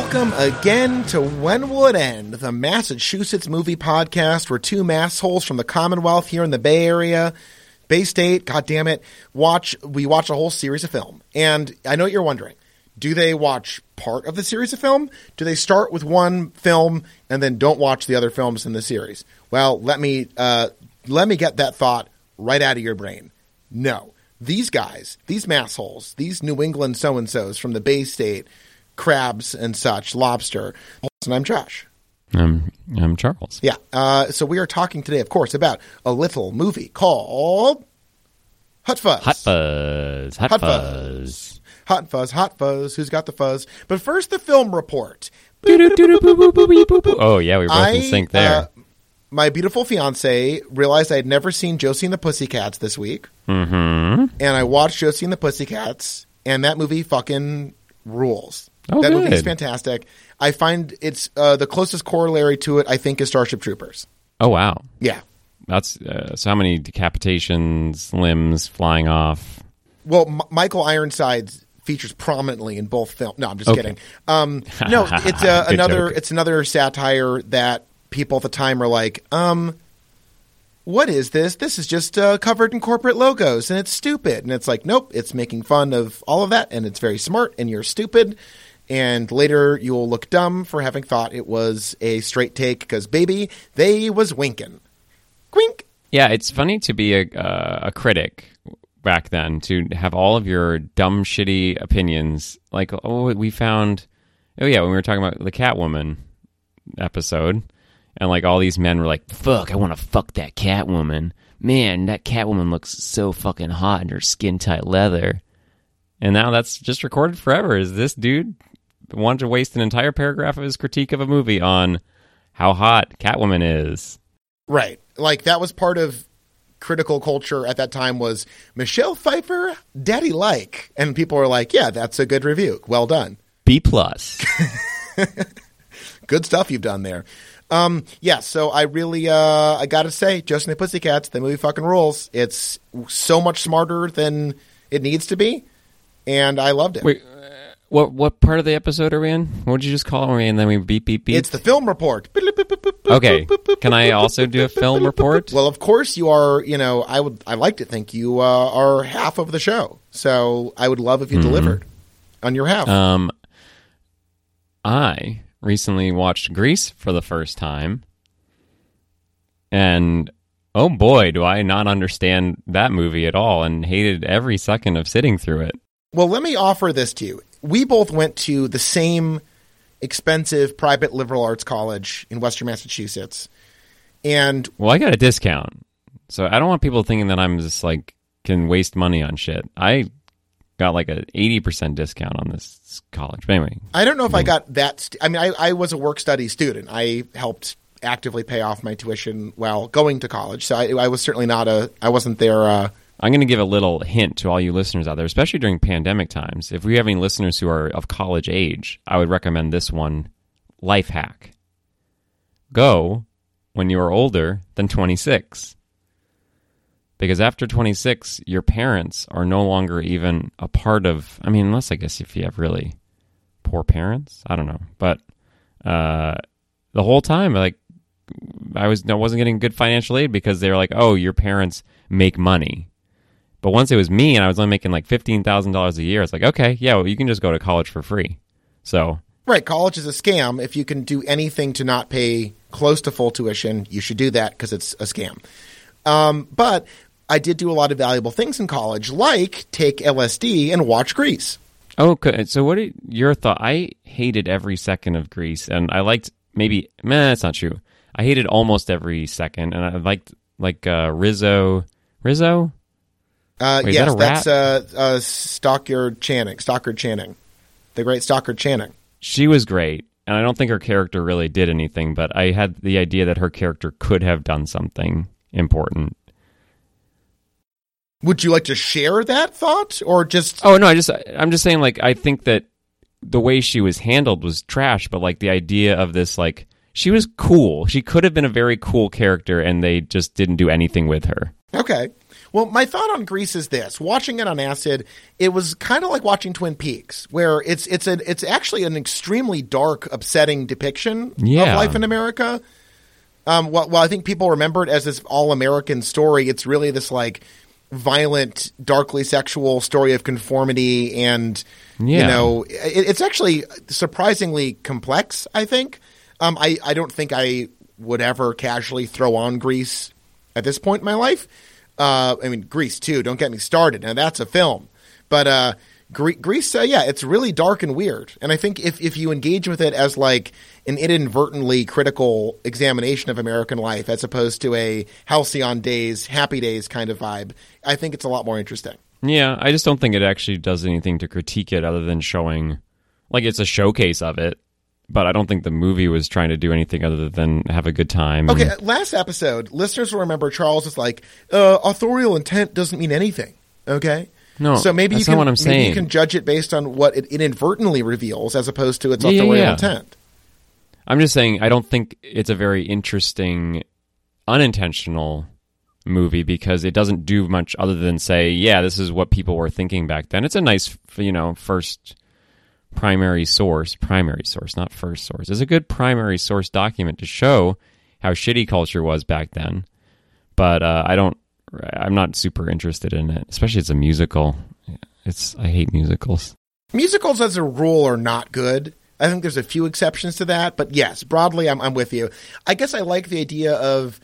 welcome again to When Would End, the Massachusetts movie podcast where two massholes from the Commonwealth here in the Bay Area, Bay State, god damn it, watch we watch a whole series of film. And I know what you're wondering. Do they watch part of the series of film? Do they start with one film and then don't watch the other films in the series? Well, let me uh, let me get that thought right out of your brain. No. These guys, these massholes, these New England so and so's from the Bay State, crabs and such, lobster. And I'm Josh. I'm I'm Charles. Yeah. Uh, so we are talking today, of course, about a little movie called Hot Fuzz. Hot Fuzz. Hot, Hot Fuzz. Fuzz. Hot Fuzz, Hot Fuzz. Who's got the fuzz? But first, the film report. Oh yeah, we were both in sync there. uh, my beautiful fiance realized I had never seen Josie and the Pussycats this week, mm-hmm. and I watched Josie and the Pussycats, and that movie fucking rules. Oh, that movie is fantastic. I find it's uh, the closest corollary to it. I think is Starship Troopers. Oh wow, Yeah. that's uh, so how many decapitations, limbs flying off. Well, M- Michael Ironside features prominently in both films. No, I'm just Okay. kidding. Um, no, it's uh, another. joke. It's another satire that people at the time are like, um, what is this? This is just uh, covered in corporate logos, and it's stupid. And it's like, nope, it's making fun of all of that, and it's very smart, and you're stupid. And later you will look dumb for having thought it was a straight take because, baby, they was winking. Quink. Yeah, it's funny to be a uh, a critic back then to have all of your dumb, shitty opinions. Like, oh, we found, oh yeah, when we were talking about the Catwoman episode, and like all these men were like, "Fuck, I want to fuck that Catwoman." Man, that Catwoman looks so fucking hot in her skin tight leather. And now that's just recorded forever. Is this dude wanted to waste an entire paragraph of his critique of a movie on how hot Catwoman is? Right. Like that was part of critical culture at that time was Michelle Pfeiffer, daddy like. And people were like, yeah, that's a good review. Well done. B plus. Good stuff you've done there. Um, yeah, so I really, uh, I gotta say, Josie and the Pussycats, the movie fucking rules. It's so much smarter than it needs to be. And I loved it. Wait, what what part of the episode are we in? What did you just call me? And then we beep beep beep. It's the film report. okay. Can I also do a film report? Well, of course you are. You know, I would. I like to think you uh, are half of the show. So I would love if you delivered on your half. Um, I recently watched Grease for the first time, and oh boy, do I not understand that movie at all, and hated every second of sitting through it. Well, let me offer this to you. We both went to the same expensive private liberal arts college in Western Massachusetts. And Well, I got a discount, so I don't want people thinking that I'm just like can waste money on shit. I got like a eighty percent discount on this college. But anyway, I don't know if I got that. St- I mean, I, I was a work study student. I helped actively pay off my tuition while going to college. So I, I was certainly not a, I wasn't there. Uh, I'm going to give a little hint to all you listeners out there, especially during pandemic times. If we have any listeners who are of college age, I would recommend this one life hack. Go when you are older than 26. Because after 26, your parents are no longer even a part of, I mean, unless I guess if you have really poor parents, I don't know. But uh, the whole time, like, I was I wasn't getting good financial aid because they were like, "Oh, your parents make money." But once it was me and I was only making like fifteen thousand dollars a year, it's like, okay, yeah, well, you can just go to college for free. So right. College is a scam. If you can do anything to not pay close to full tuition, you should do that because it's a scam. Um, but I did do a lot of valuable things in college, like take LSD and watch Grease. Oh, okay. So what are your thought? I hated every second of Grease, and I liked maybe. man, that's not true. I hated almost every second, and I liked like uh, Rizzo. Rizzo. Uh, Wait, yes, that that's uh, uh, Stockard Channing. Stockard Channing, the great Stockard Channing. She was great, and I don't think her character really did anything. But I had the idea that her character could have done something important. Would you like to share that thought, or just Oh no, I just I'm just saying like I think that the way she was handled was trash, but like the idea of this like she was cool. She could have been a very cool character and they just didn't do anything with her. okay? Well, my thought on Grease is this: watching it on acid, it was kind of like watching Twin Peaks, where it's it's a it's actually an extremely dark, upsetting depiction Yeah. of life in America. Um, well, well, I think people remember it as this all-American story. It's really this like violent, darkly sexual story of conformity, and you know, it, it's actually surprisingly complex. I think. Um, I I don't think I would ever casually throw on Grease at this point in my life. Uh, I mean, Grease too. Don't get me started. Now that's a film, but uh, Gre- Grease, uh, yeah, it's really dark and weird. And I think if if you engage with it as like an inadvertently critical examination of American life, as opposed to a halcyon days, happy days kind of vibe, I think it's a lot more interesting. Yeah, I just don't think it actually does anything to critique it other than showing, like, it's a showcase of it. But I don't think the movie was trying to do anything other than have a good time. and- Okay, last episode, listeners will remember Charles is like, uh, authorial intent doesn't mean anything. Okay. No, so maybe you can what I'm maybe you can judge it based on what it inadvertently reveals, as opposed to its Yeah, yeah, authorial yeah. intent. I'm just saying I don't think it's a very interesting, unintentional movie because it doesn't do much other than say, yeah, this is what people were thinking back then. It's a nice, you know, first primary source, primary source, not first source. It's a good primary source document to show how shitty culture was back then. But uh, I don't, I'm not super interested in it, especially it's a musical. It's I hate musicals. Musicals, as a rule, are not good. I think there's a few exceptions to that, but yes, broadly, I'm, I'm with you. I guess I like the idea of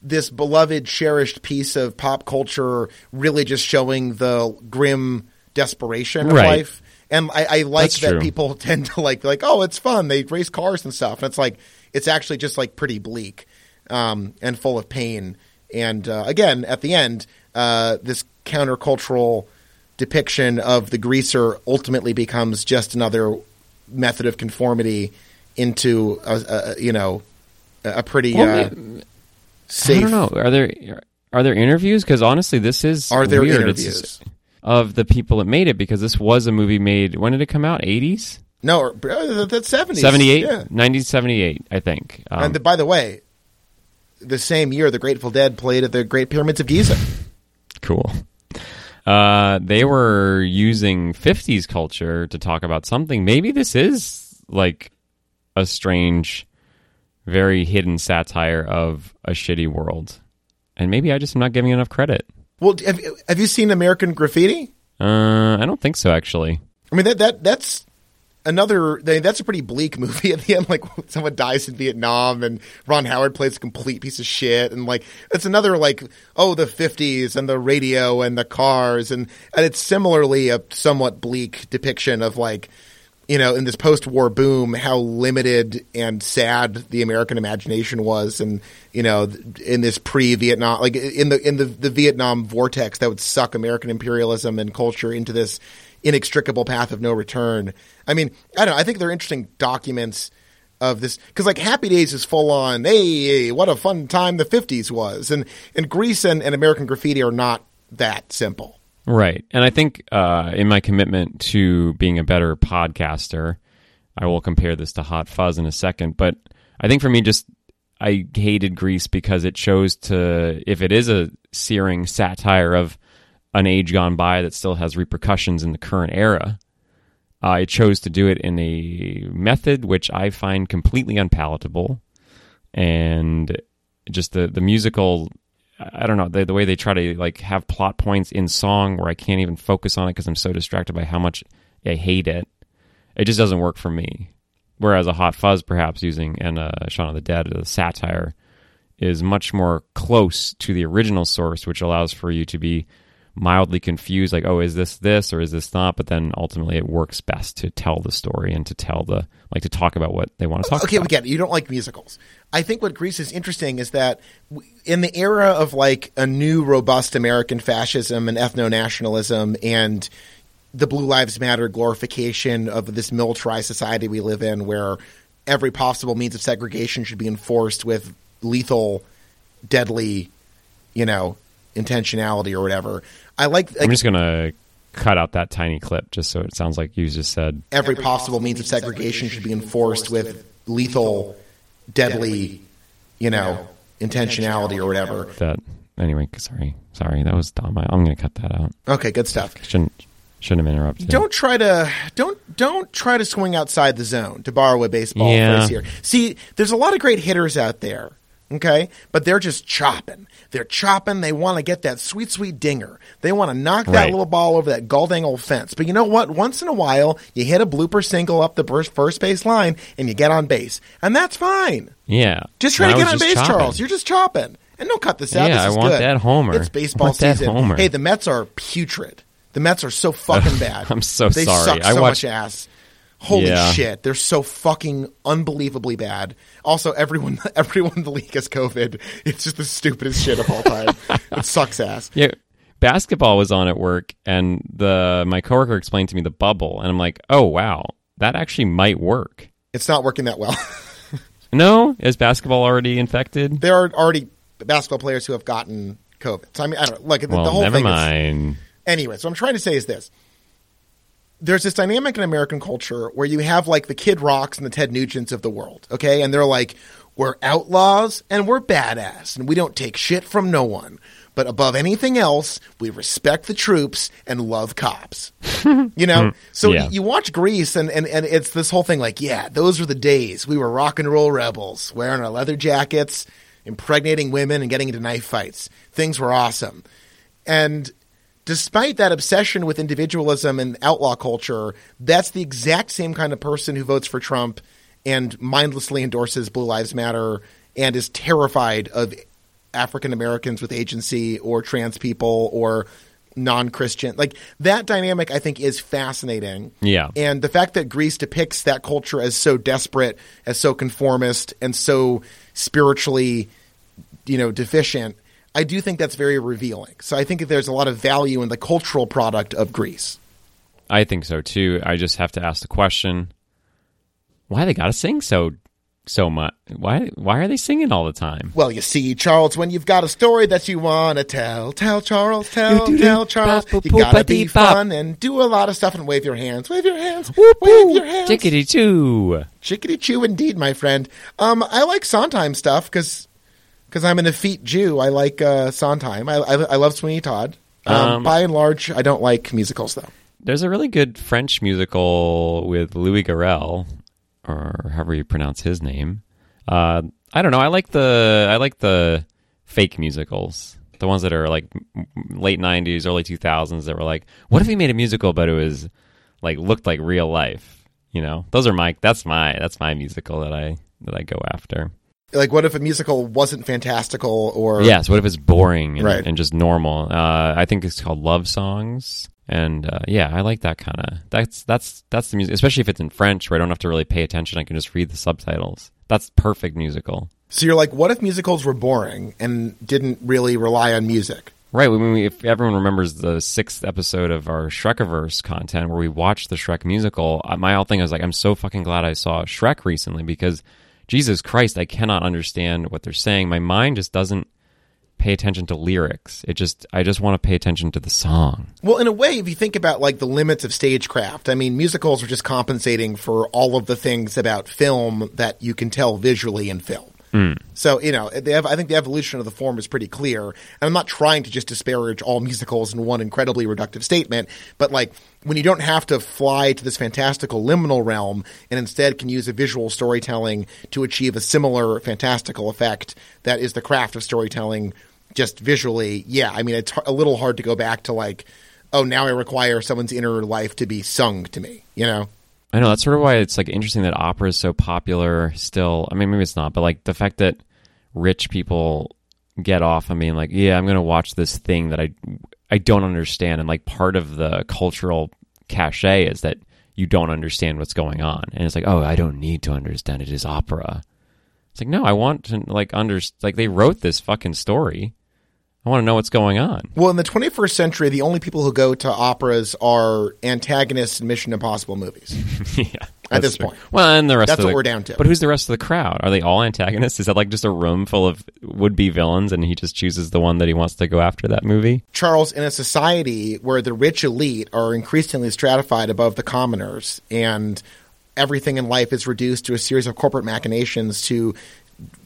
this beloved, cherished piece of pop culture really just showing the grim desperation of Right. life. And I, I like That's that true. people tend to like, like, oh, it's fun. They race cars and stuff. And it's like, it's actually just like pretty bleak um, and full of pain. And uh, again, at the end, uh, this countercultural depiction of the greaser ultimately becomes just another method of conformity into a, a you know a pretty Well, uh, safe. I don't know. Are there are there interviews? Because honestly, this is Are there weird. It's- interviews? Of the people that made it? Because this was a movie made. When did it come out? Eighties, No, uh, that's seventies. seventy eight, Yeah. nineteen seventy eight. I think. Um, and the, by the way, the same year the Grateful Dead played at the Great Pyramids of Giza. cool. Uh, they were using 50s culture to talk about something. Maybe this is like a strange, very hidden satire of a shitty world. And maybe I just am not giving enough credit. Well, have, have you seen American Graffiti? Uh, I don't think so, actually. I mean that that that's another. I mean, that's a pretty bleak movie at the end. Like someone dies in Vietnam, and Ron Howard plays a complete piece of shit, and like it's another like oh the fifties and the radio and the cars, and and it's similarly a somewhat bleak depiction of like you know in this post-war boom how limited and sad the American imagination was, and you know in this pre-Vietnam like in the in the the Vietnam vortex that would suck American imperialism and culture into this inextricable path of no return. I mean, I don't know. I think they're interesting documents of this because like Happy Days is full on. Hey, what a fun time the '50s was, and and Grease and, and American Graffiti are not that simple. Right. And I think uh, in my commitment to being a better podcaster, I will compare this to Hot Fuzz in a second. But I think for me, just I hated Grease because it chose to, if it is a searing satire of an age gone by that still has repercussions in the current era, uh, chose to do it in a method which I find completely unpalatable. And just the, the musical I don't know the, the way they try to like have plot points in song where I can't even focus on it because I'm so distracted by how much I hate it. It just doesn't work for me. Whereas a Hot Fuzz, perhaps using and uh, Shaun of the Dead, the satire, is much more close to the original source, which allows for you to be mildly confused, like, oh, is this this or is this not? But then ultimately, it works best to tell the story and to tell the like to talk about what they want to talk about. Okay, about. we get it. You don't like musicals. I think what Grease is interesting is that in the era of like a new robust American fascism and ethno nationalism and the Blue Lives Matter glorification of this militarized society we live in, where every possible means of segregation should be enforced with lethal, deadly, you know, intentionality or whatever. I like, I'm like just gonna cut out that tiny clip just so it sounds like you just said. every possible means of segregation should be enforced with lethal, deadly, you know, intentionality or whatever. that anyway, sorry, sorry, that was dumb. I, I'm going to cut that out. Okay, good stuff. Shouldn't shouldn't have interrupted. Don't try to don't don't try to swing outside the zone to borrow a baseball Yeah. phrase here. See, there's a lot of great hitters out there, okay, but they're just chopping. They're chopping. They want to get that sweet sweet dinger. They want to knock that Right. little ball over that goldang old fence. But you know what? Once in a while, you hit a blooper single up the first, base line and you get on base, and that's fine. Yeah, Just try to get on base, chopping. Charles. You're just chopping. And don't cut this out. Yeah, This I want good. that homer. It's baseball I season. homer. Hey, the Mets are putrid. The Mets are so fucking bad. I'm so they sorry. suck I so watched- much ass. Holy Yeah. shit, they're so fucking unbelievably bad. Also, everyone, everyone in the league has COVID. It's just the stupidest shit of all time. it sucks ass. Yeah, basketball was on at work, and the my coworker explained to me the bubble, and I'm like, oh wow, that actually might work. It's not working that well. No, is basketball already infected? there are already basketball players who have gotten COVID. So I mean, I don't know. Like the, Well, the whole never thing is mind. anyway, so I'm trying to say is this. There's this dynamic in American culture where you have like the Kid Rocks and the Ted Nugents of the world, okay? And they're like, we're outlaws and we're badass and we don't take shit from no one. But above anything else, we respect the troops and love cops. You know? Hmm. So Yeah. you watch Grease and, and, and it's this whole thing like, yeah, those were the days. We were rock and roll rebels, wearing our leather jackets, impregnating women and getting into knife fights. Things were awesome. And despite that obsession with individualism and outlaw culture, that's the exact same kind of person who votes for Trump and mindlessly endorses Blue Lives Matter and is terrified of African Americans with agency or trans people or non Christian. Like that dynamic, I think, is fascinating. Yeah. And the fact that Grease depicts that culture as so desperate, as so conformist, and so spiritually, you know, deficient, I do think that's very revealing. So I think that there's a lot of value in the cultural product of Grease. I think so too. I just have to ask the question: Why they gotta sing so so much? Why why are they singing all the time? Well, you see, Charles, when you've got a story that you want to tell, tell Charles, tell, tell Charles. You gotta be fun and do a lot of stuff and wave your hands. Wave your hands. Wave your hands. Chickadee choo. Chickadee chew indeed, my friend. Um, I like Sondheim stuff because I'm an effete Jew. I like uh, Sondheim. I, I, I love Sweeney Todd. Um, Um, by and large, I don't like musicals though. There's a really good French musical with Louis Garrel, or however you pronounce his name. Uh, I don't know. I like the I like the fake musicals, the ones that are like late '90s, early 2000s. That were like, what if we made a musical, but it was like looked like real life? You know, those are my that's my that's my musical that I that I go after. Like, what if a musical wasn't fantastical or Yes. What if it's boring and, Right. and just normal? Uh, I think it's called Love Songs, and uh, yeah, I like that kind of. That's that's that's the music, especially if it's in French, where I don't have to really pay attention. I can just read the subtitles. That's perfect musical. So you're like, what if musicals were boring and didn't really rely on music? Right. When we, if everyone remembers the sixth episode of our Shrekiverse content where we watched the Shrek musical, uh, my whole thing was like, I'm so fucking glad I saw Shrek recently because Jesus Christ, I cannot understand what they're saying. My mind just doesn't pay attention to lyrics. It just, I just want to pay attention to the song. Well, in a way, if you think about like the limits of stagecraft, I mean, musicals are just compensating for all of the things about film that you can tell visually in film. Mm. So you know, have, I think the evolution of the form is pretty clear. And I'm not trying to just disparage all musicals in one incredibly reductive statement, but like when you don't have to fly to this fantastical liminal realm and instead can use a visual storytelling to achieve a similar fantastical effect that is the craft of storytelling just visually, yeah, I mean, it's a little hard to go back to like, oh, now I require someone's inner life to be sung to me, you know? I know that's sort of why it's like interesting that opera is so popular still. I mean, maybe it's not, but like the fact that rich people get off on being like, yeah, I'm going to watch this thing that I I don't understand, and like part of the cultural cachet is that you don't understand what's going on, and it's like, oh, I don't need to understand it is opera. It's like, no, I want to like under like they wrote this fucking story. I want to know what's going on. Well, in the 21st century, the only people who go to operas are antagonists in Mission Impossible movies. yeah, At this true. point. Well, and the rest That's of what the, we're down to. But who's the rest of the crowd? Are they all antagonists? Is that like just a room full of would-be villains, and he just chooses the one that he wants to go after that movie? Charles, in a society where the rich elite are increasingly stratified above the commoners and everything in life is reduced to a series of corporate machinations to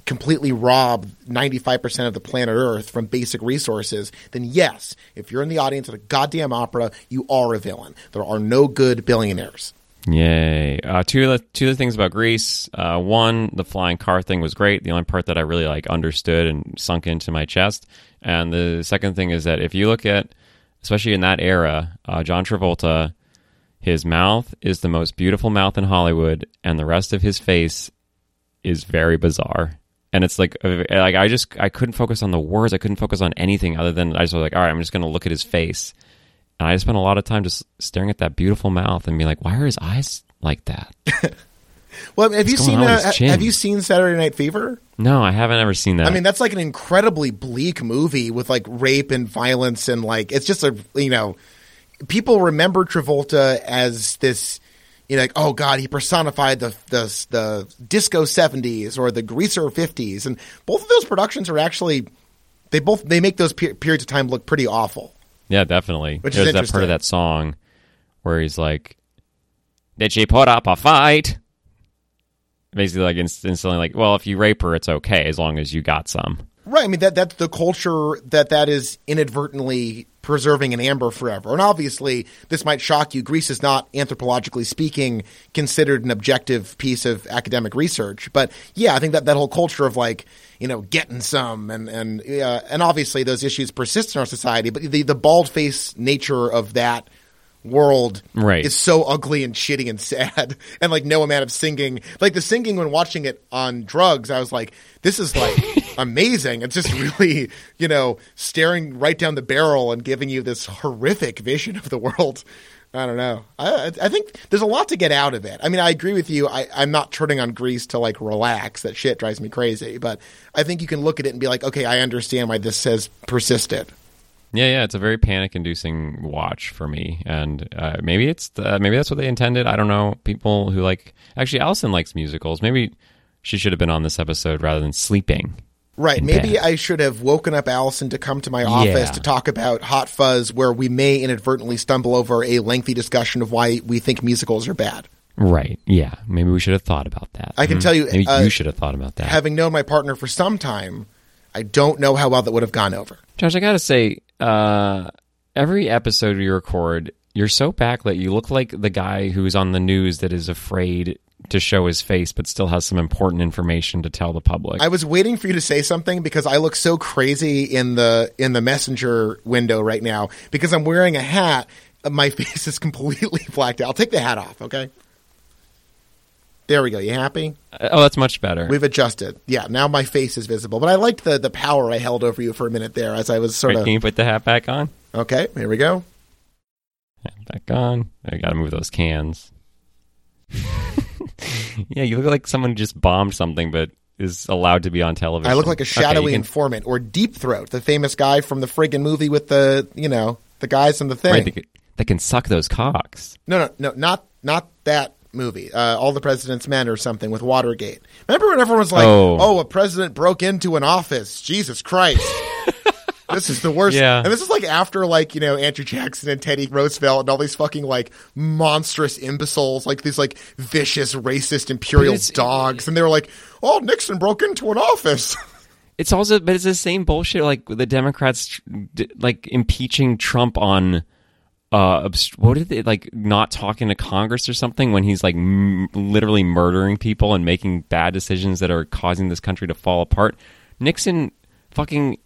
completely rob 95% of the planet Earth from basic resources, then yes, if you're in the audience at a goddamn opera, you are a villain. There are no good billionaires. Yay! Uh, two of the two of the things about Grease. Uh, one, the flying car thing was great. The only part that I really like understood and sunk into my chest. And the second thing is that if you look at, especially in that era, uh, John Travolta, his mouth is the most beautiful mouth in Hollywood, and the rest of his face is very bizarre. And it's like, uh, like I just I couldn't focus on the words. I couldn't focus on anything other than I just was like, all right, I'm just going to look at his face. And I spent a lot of time just staring at that beautiful mouth and being like, why are his eyes like that? Well, have you seen uh, his ha- chin? have you seen Saturday Night Fever? No, I haven't ever seen that. I mean, that's like an incredibly bleak movie with like rape and violence and like it's just a you know, people remember Travolta as this you know, like, oh god, he personified the the the disco 70s or the greaser 50s and both of those productions are actually they both they make those per- periods of time look pretty awful. yeah, definitely. Which is There's that part of that song where he's like, "Did she put up a fight?" Basically, like inst- instantly, like, well, if you rape her, it's okay as long as you got some. Right. I mean that that's the culture that that is inadvertently preserving an amber forever. And obviously, this might shock you. Grease is not anthropologically speaking considered an objective piece of academic research. But yeah, I think that that whole culture of like you know getting some and and uh, and obviously those issues persist in our society. But the the bald face nature of that world Right. is so ugly and shitty and sad and like no amount of singing like the singing when watching it on drugs i was like this is like amazing. It's just really you know staring right down the barrel and giving you this horrific vision of the world. I don't know. I, I think there's a lot to get out of it. I mean i agree with you. I, i'm not turning on grease to like relax. That shit drives me crazy. But i think you can look at it and be like okay i understand why this has persisted. Yeah, yeah, it's a very panic-inducing watch for me, and uh, maybe it's the, maybe that's what they intended. I don't know. People who like actually, Allison likes musicals. Maybe she should have been on this episode rather than sleeping. Right. Maybe bed. I should have woken up Allison to come to my office Yeah. to talk about Hot Fuzz, where we may inadvertently stumble over a lengthy discussion of why we think musicals are bad. Right? Yeah. Maybe we should have thought about that. I can Mhm. tell you, Maybe uh, you should have thought about that. Having known my partner for some time, I don't know how well that would have gone over. Josh, I gotta say, uh, every episode you record, you're so backlit. You look like the guy who's on the news that is afraid to show his face, but still has some important information to tell the public. I was waiting for you to say something because I look so crazy in the in the messenger window right now because I'm wearing a hat. My face is completely blacked out. I'll take the hat off, okay? There we go. You happy? Uh, oh, that's much better. We've adjusted. Yeah, now my face is visible. But I liked the the power I held over you for a minute there as I was sort Wait, of can you put the hat back on? Okay, here we go. Hat back on. I gotta move those cans. yeah, you look like someone just bombed something, but is allowed to be on television. I look like a shadowy you can- informant or Deep Throat, the famous guy from the friggin' movie with the, you know, the guys in the thing. right, can- they can suck those cocks. No, no, no, not not that movie. Uh, All the President's Men or something with Watergate. Remember when everyone was like, Oh. "Oh, a president broke into an office." Jesus Christ. This is the worst. Yeah. And this is like after like, you know, Andrew Jackson and Teddy Roosevelt and all these fucking like monstrous imbeciles, like these like vicious racist imperial dogs and they were like, "Oh, Nixon broke into an office." It's also, but it's the same bullshit. Like the Democrats, like impeaching Trump on, uh, obst- what did they like? Not talking to Congress or something when he's like m- literally murdering people and making bad decisions that are causing this country to fall apart. Nixon, fucking,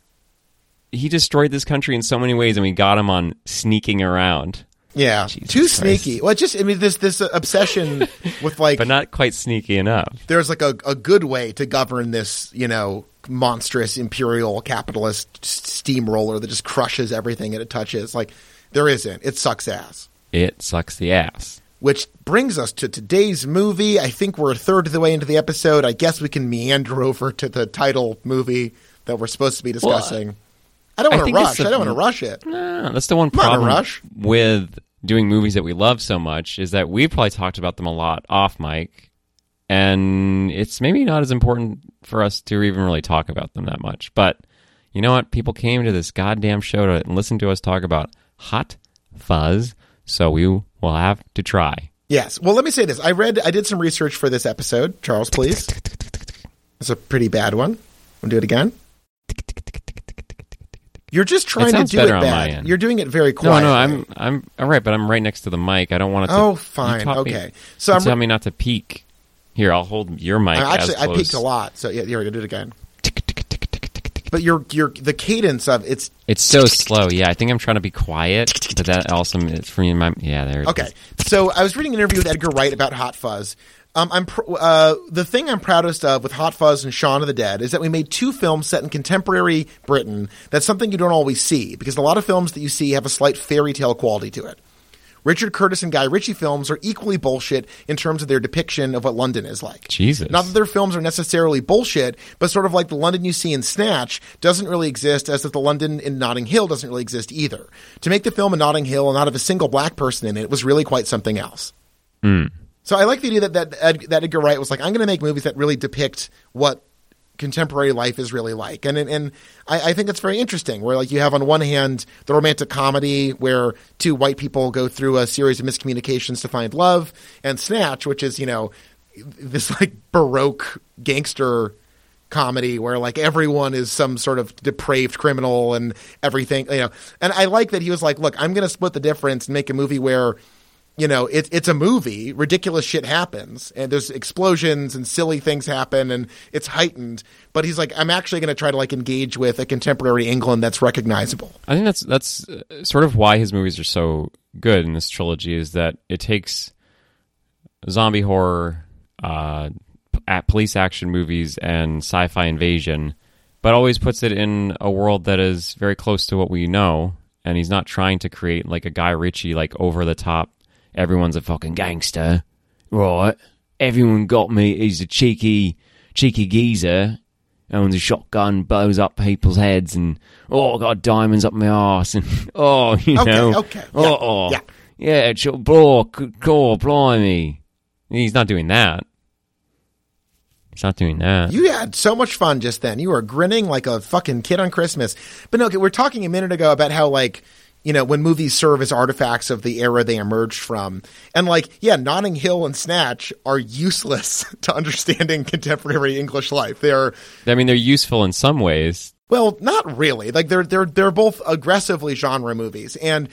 he destroyed this country in so many ways, and we got him on sneaking around, Yeah, Jesus too Christ. sneaky. Well, just I mean this this obsession with like but not quite sneaky enough. there's like a, a good way to govern this, you know, monstrous imperial capitalist steamroller that just crushes everything that it touches. Like there isn't. It sucks ass. It sucks the ass. Which brings us to today's movie. I think we're a third of the way into the episode. I guess we can meander over to the title movie that we're supposed to be discussing. I don't want to rush. I don't want to rush it. No, that's the one not in a problem rush. with doing movies that we love so much is that we've probably talked about them a lot off mic, and it's maybe not as important for us to even really talk about them that much. But you know what? People came to this goddamn show to listen to us talk about Hot Fuzz, so we will have to try. Yes. Well, let me say this. I read. I did some research for this episode. Charles, please. That's a pretty bad one. To do it again? You're just trying to do it better on my bad. end. You're doing it very quietly. no, no, I'm I'm all right, but I'm right next to the mic. I don't want it to. Oh, fine. taught me- Okay. So I'm tell me not to peek. Here, I'll hold your mic. I actually I peeked a lot. So yeah, here we go. Do it again. But your your the cadence of it's It's so slow. Yeah, I think I'm trying to be quiet, but that also it's for me. My yeah, there. it Okay, is. so I was reading an interview with Edgar Wright about Hot Fuzz. Um, I'm pr- uh, the thing I'm proudest of with Hot Fuzz and Shaun of the Dead is that we made two films set in contemporary Britain. That's something you don't always see because a lot of films that you see have a slight fairy tale quality to it. Richard Curtis and Guy Ritchie films are equally bullshit in terms of their depiction of what London is like. Jesus. Not that their films are necessarily bullshit, but sort of like the London you see in Snatch doesn't really exist, as that the London in Notting Hill doesn't really exist either. To make the film in Notting Hill and not have a single black person in it was really quite something else. So I like the idea that that, Ed, that Edgar Wright was like, I'm going to make movies that really depict what contemporary life is really like, and and, and I, I think it's very interesting. Where like you have on one hand the romantic comedy where two white people go through a series of miscommunications to find love, and Snatch, which is you know this like baroque gangster comedy where like everyone is some sort of depraved criminal and everything you know and i like that he was like look i'm going to split the difference and make a movie where you know, it, it's a movie. Ridiculous shit happens, and there's explosions and silly things happen, and it's heightened. But he's like, I'm actually going to try to like engage with a contemporary England that's recognizable. I think that's that's uh, sort of why his movies are so good in this trilogy is that it takes zombie horror, uh, at police action movies, and sci-fi invasion, but always puts it in a world that is very close to what we know. And he's not trying to create like a Guy Ritchie like over the top. Everyone's a fucking gangster, right? Everyone got me. He's a cheeky, cheeky geezer owns a shotgun, blows up people's heads, and oh, I got diamonds up my ass, and oh, you Okay, know, okay, yeah, oh, oh. yeah. yeah, ch- blah, cool, blimey. He's not doing that. He's not doing that. You had so much fun just then. You were grinning like a fucking kid on Christmas. But no, okay, we're talking a minute ago about how like you know when movies serve as artifacts of the era they emerged from, and like yeah, Notting Hill and Snatch are useless to understanding contemporary English life. They are I mean, they're useful in some ways. Well, not really. Like they're they're they're both aggressively genre movies, and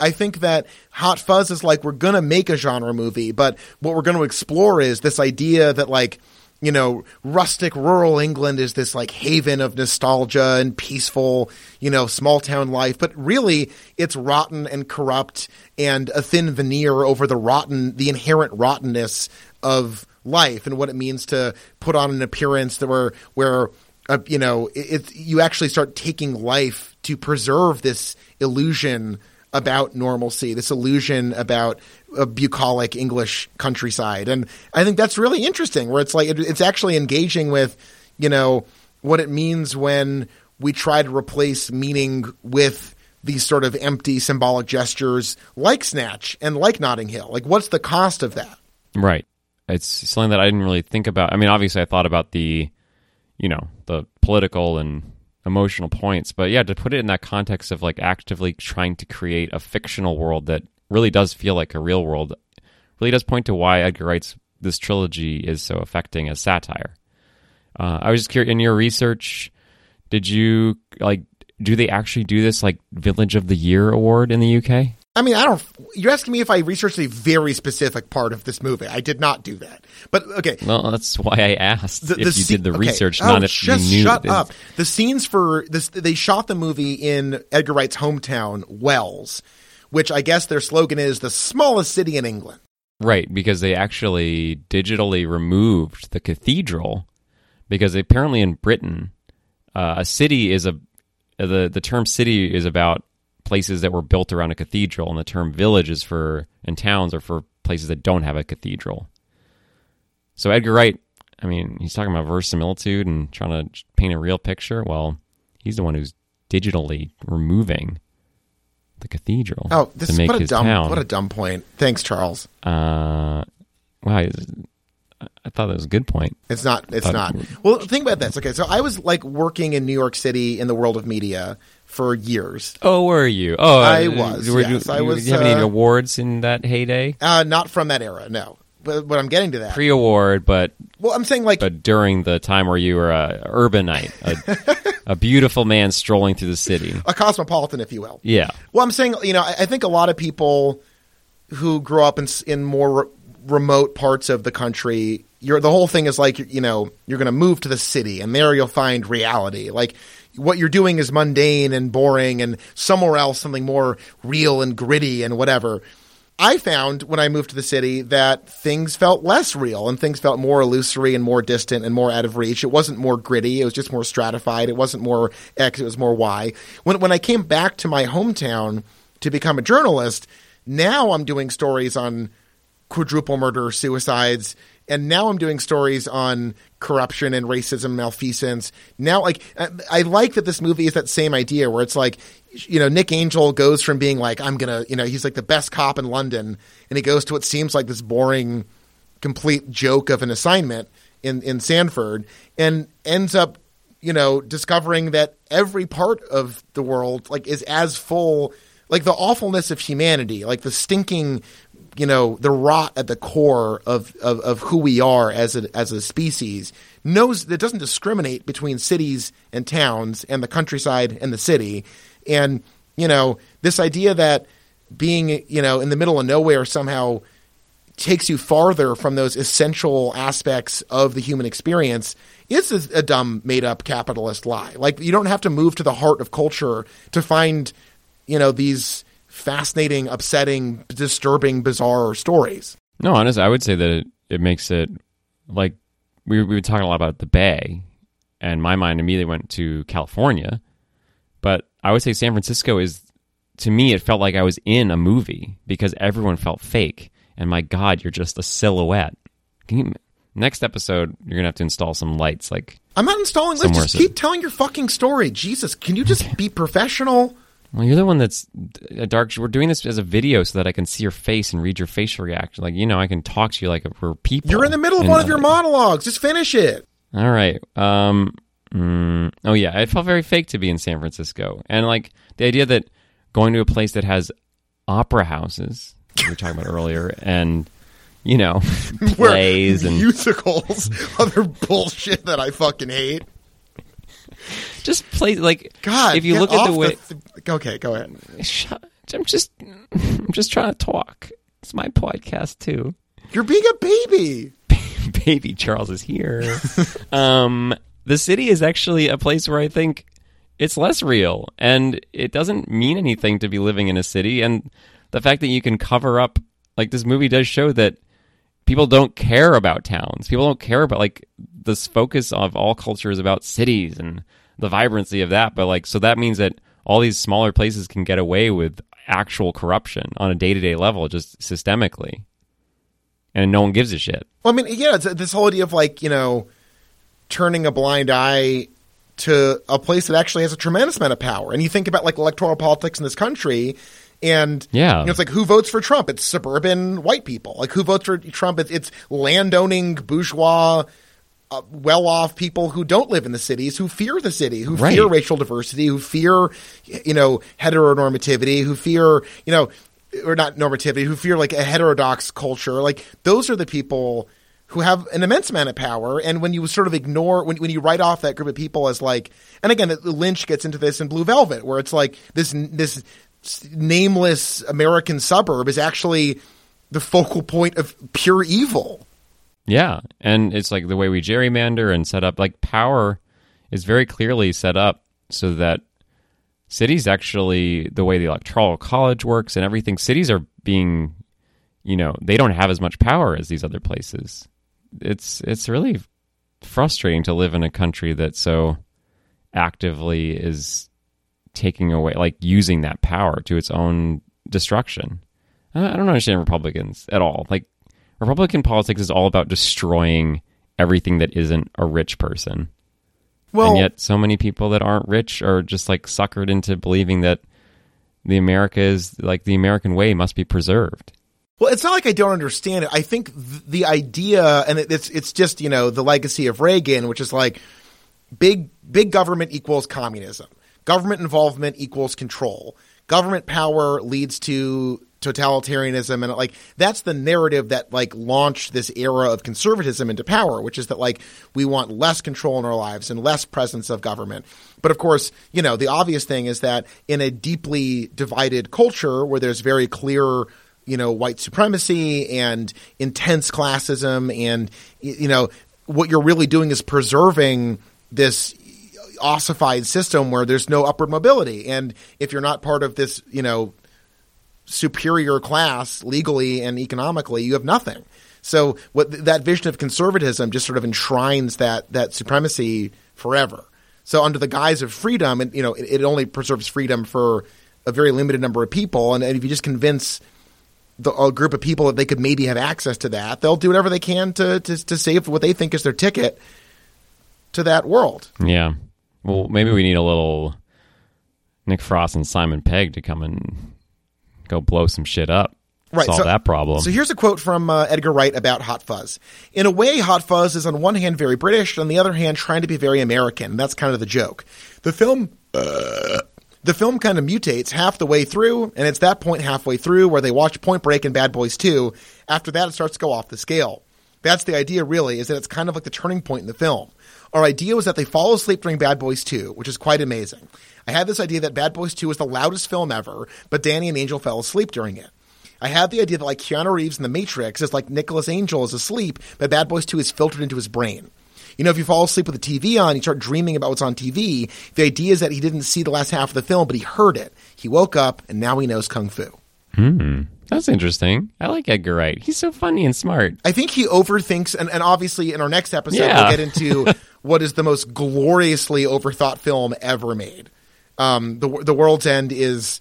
I think that Hot Fuzz is like we're gonna make a genre movie, but what we're gonna explore is this idea that like you know rustic rural England is this like haven of nostalgia and peaceful you know small town life, but really it's rotten and corrupt and a thin veneer over the rotten the inherent rottenness of life and what it means to put on an appearance that where where uh, you know, it, it, you actually start taking life to preserve this illusion about normalcy, this illusion about a bucolic English countryside, and I think that's really interesting. Where it's like it, it's actually engaging with, you know, what it means when we try to replace meaning with these sort of empty symbolic gestures, like Snatch and like Notting Hill. Like, what's the cost of that? Right. It's something that I didn't really think about. I mean, obviously, I thought about the, you know, the political and emotional points, but yeah, to put it in that context of like actively trying to create a fictional world that really does feel like a real world, really does point to why Edgar Wright's this trilogy is so affecting as satire. Uh, I was just curious in your research, did you like? Do they actually do this like Village of the Year award in the UK? I mean, I don't. You're asking me if I researched a very specific part of this movie. I did not do that. But okay, Well, that's why I asked the, if you did the okay. research, Oh, not if you knew. Just shut up. The scenes for this, they shot the movie in Edgar Wright's hometown, Wells, which I guess their slogan is the smallest city in England. Right, because they actually digitally removed the cathedral because apparently in Britain, uh, a city is a the the term city is about places that were built around a cathedral, and the term villages for and towns are for places that don't have a cathedral. So Edgar Wright, I mean, he's talking about verisimilitude and trying to paint a real picture. Well, he's the one who's digitally removing the cathedral Oh, this to make what a his dumb town. what a dumb point. Thanks, Charles. Uh, wow, I thought that was a good point. It's not. It's not. Well, think about this. Okay, so I was like working in New York City in the world of media for years. Oh, were you? Oh, I uh, was, Were yes, you, I was, Did you have any uh, awards in that heyday? Uh, not from that era. No. but, but I'm getting to that. Pre-award, but well, I'm saying like but during the time where you were a urbanite, a, a beautiful man strolling through the city. a cosmopolitan, if you will. Yeah. Well, I'm saying, you know, I, I think a lot of people who grow up in in more re- remote parts of the country, you're the whole thing is like, you know, you're going to move to the city, and there you'll find reality. Like what you're doing is mundane and boring, and somewhere else something more real and gritty and whatever. I found when I moved to the city that things felt less real and things felt more illusory and more distant and more out of reach. It wasn't more gritty. It was just more stratified. It wasn't more X. It was more Y. When, when I came back to my hometown to become a journalist, now I'm doing stories on quadruple murder, suicides, and now I'm doing stories on corruption and racism, malfeasance. Now, like I, like that this movie is that same idea where it's like, you know, Nick Angel goes from being like, I'm gonna, you know, he's like the best cop in London, and he goes to what seems like this boring, complete joke of an assignment in in Sandford, and ends up, you know, discovering that every part of the world like is as full, like the awfulness of humanity, like the stinking you know the rot at the core of, of, of who we are as a as a species knows that doesn't discriminate between cities and towns and the countryside and the city. And you know this idea that being you know in the middle of nowhere somehow takes you farther from those essential aspects of the human experience is a, a dumb made up capitalist lie. Like you don't have to move to the heart of culture to find you know these fascinating, upsetting, disturbing, bizarre stories. No, honestly, I would say that it, it makes it like we we were talking a lot about the Bay, and my mind immediately went to California. But I would say San Francisco is to me it felt like I was in a movie because everyone felt fake. And my God, you're just a silhouette. Can you, next episode, you're gonna have to install some lights. Like, I'm not installing lights. Just so- keep telling your fucking story. Jesus, can you just be professional? Well, you're the one that's a dark. We're doing this as a video so that I can see your face and read your facial reaction. Like, you know, I can talk to you like we're people. You're in the middle of one of your monologues. Just finish it. All right. Um. mm, oh yeah, it felt very fake to be in San Francisco, and like the idea that going to a place that has opera houses we were talking about earlier, and you know plays and musicals, other bullshit that I fucking hate. just play like God, If you look at the way, th- okay, go ahead. Shut, I'm just I'm just trying to talk. It's my podcast too. You're being a baby. baby Charles is here. um, the city is actually a place where I think it's less real, and it doesn't mean anything to be living in a city. And the fact that you can cover up, like this movie does show that people don't care about towns. People don't care about like this focus of all culture is about cities and the vibrancy of that. But like, so that means that all these smaller places can get away with actual corruption on a day to day level, just systemically, and no one gives a shit. Well, I mean, yeah, it's this whole idea of like you know turning a blind eye to a place that actually has a tremendous amount of power. And you think about like electoral politics in this country, and Yeah. you know, it's like who votes for Trump? It's suburban white people. Like who votes for Trump? It's, it's landowning bourgeois. Uh, well-off people who don't live in the cities, who fear the city, who Right. fear racial diversity, who fear, you know, heteronormativity, who fear, you know, or not normativity, who fear like a heterodox culture. Like those are the people who have an immense amount of power. And when you sort of ignore, when, when you write off that group of people as like, and again, Lynch gets into this in Blue Velvet, where it's like this this nameless American suburb is actually the focal point of pure evil. Yeah, and it's like the way we gerrymander and set up like power is very clearly set up so that cities actually the way the electoral college works and everything cities are being you know, they don't have as much power as these other places. It's it's really frustrating to live in a country that so actively is taking away like using that power to its own destruction. I don't understand Republicans at all. Like Republican politics is all about destroying everything that isn't a rich person. Well, and yet so many people that aren't rich are just like suckered into believing that the America is like the American way must be preserved. Well, it's not like I don't understand it. I think th- the idea, and it, it's it's just you know the legacy of Reagan, which is like big big government equals communism. Government involvement equals control. Government power leads to totalitarianism and like that's the narrative that like launched this era of conservatism into power which is that like we want less control in our lives and less presence of government. But of course you know the obvious thing is that in a deeply divided culture where there's very clear you know white supremacy and intense classism and you know what you're really doing is preserving this ossified system where there's no upward mobility. And if you're not part of this you know superior class legally and economically, you have nothing. So what that vision of conservatism just sort of enshrines that that supremacy forever. So under the guise of freedom, and you know, it, it only preserves freedom for a very limited number of people. And, and if you just convince the, a group of people that they could maybe have access to that, they'll do whatever they can to, to to save what they think is their ticket to that world. Yeah. Well, maybe we need a little Nick Frost and Simon Pegg to come and go blow some shit up. Right, Solve so- that problem. So here's a quote from uh, Edgar Wright about Hot Fuzz. In a way, Hot Fuzz is on one hand very British, on the other hand trying to be very American. That's kind of the joke. The film. Uh, the film kind of mutates half the way through, and it's that point halfway through where they watch Point Break and Bad Boys 2. After that, it starts to go off the scale. That's the idea, really, is that it's kind of like the turning point in the film. Our idea was that they fall asleep during Bad Boys 2, which is quite amazing. I had this idea that Bad Boys 2 was the loudest film ever, but Danny and Angel fell asleep during it. I had the idea that like Keanu Reeves in The Matrix is like Nicholas Angel is asleep, but Bad Boys 2 is filtered into his brain. You know, if you fall asleep with the TV on, you start dreaming about what's on TV. The idea is that he didn't see the last half of the film, but he heard it. He woke up, and now he knows Kung Fu. Hmm. That's interesting. I like Edgar Wright. He's so funny and smart. I think he overthinks, and, and obviously in our next episode Yeah. we'll get into what is the most gloriously overthought film ever made. Um, the The World's End is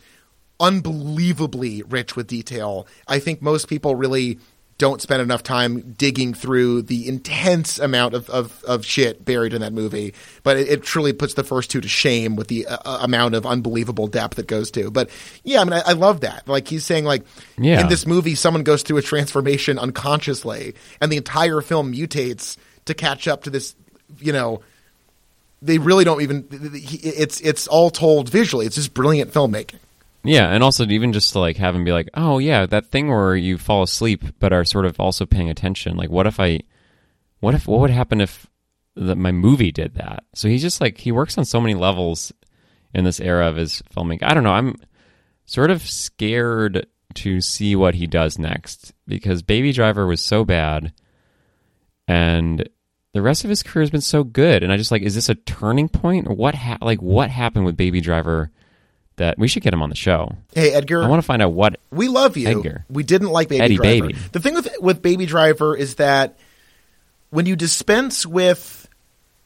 unbelievably rich with detail. I think most people really don't spend enough time digging through the intense amount of, of, of shit buried in that movie. But it, it truly puts the first two to shame with the uh, amount of unbelievable depth it goes to. But yeah, I mean, I, I love that. Like he's saying, like Yeah. in this movie, someone goes through a transformation unconsciously, and the entire film mutates to catch up to this. You know, they really don't even. It's it's all told visually. It's just brilliant filmmaking. Yeah, and also even just to like have him be like, "Oh yeah, that thing where you fall asleep but are sort of also paying attention. Like, what if I, what if, what would happen if the, my movie did that?" So he's just like he works on so many levels in this era of his filming. I don't know. I'm sort of scared to see what he does next because Baby Driver was so bad, and the rest of his career has been so good. And I just like, is this a turning point or what? Ha- like, what happened with Baby Driver? That we should get him on the show. Hey Edgar, I want to find out what. we love you. Edgar. We didn't like Baby Eddie Driver. Baby. The thing with with Baby Driver is that when you dispense with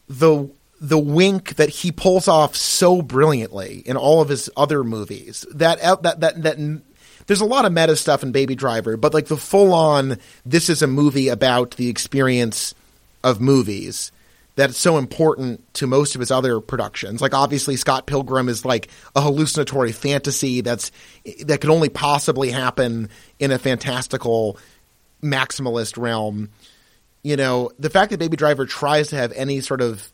the the wink that he pulls off so brilliantly in all of his other movies, that that that that there's a lot of meta stuff in Baby Driver, but like the full on this is a movie about the experience of movies that's so important to most of his other productions. Like obviously Scott Pilgrim is like a hallucinatory fantasy that's that could only possibly happen in a fantastical maximalist realm. You know, the fact that Baby Driver tries to have any sort of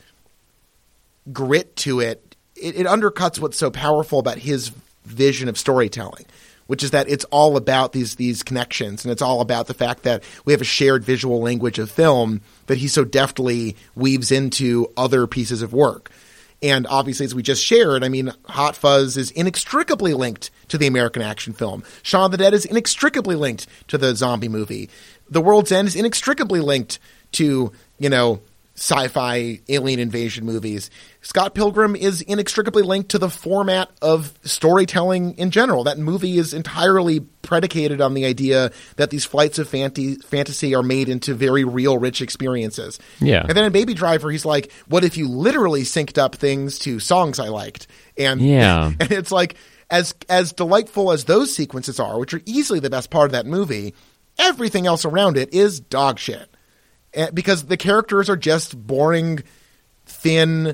grit to it, it, it undercuts what's so powerful about his vision of storytelling, which is that it's all about these these connections and it's all about the fact that we have a shared visual language of film that he so deftly weaves into other pieces of work. And obviously, as we just shared, I mean, Hot Fuzz is inextricably linked to the American action film. Shaun the Dead is inextricably linked to the zombie movie. The World's End is inextricably linked to, you know, sci-fi alien invasion movies. Scott Pilgrim is inextricably linked to the format of storytelling in general. That movie is entirely predicated on the idea that these flights of fantasy are made into very real, rich experiences. Yeah. And then in Baby Driver, he's like, "What if you literally synced up things to songs I liked?" And Yeah. and it's like as as delightful as those sequences are, which are easily the best part of that movie. Everything else around it is dog shit because the characters are just boring, thin,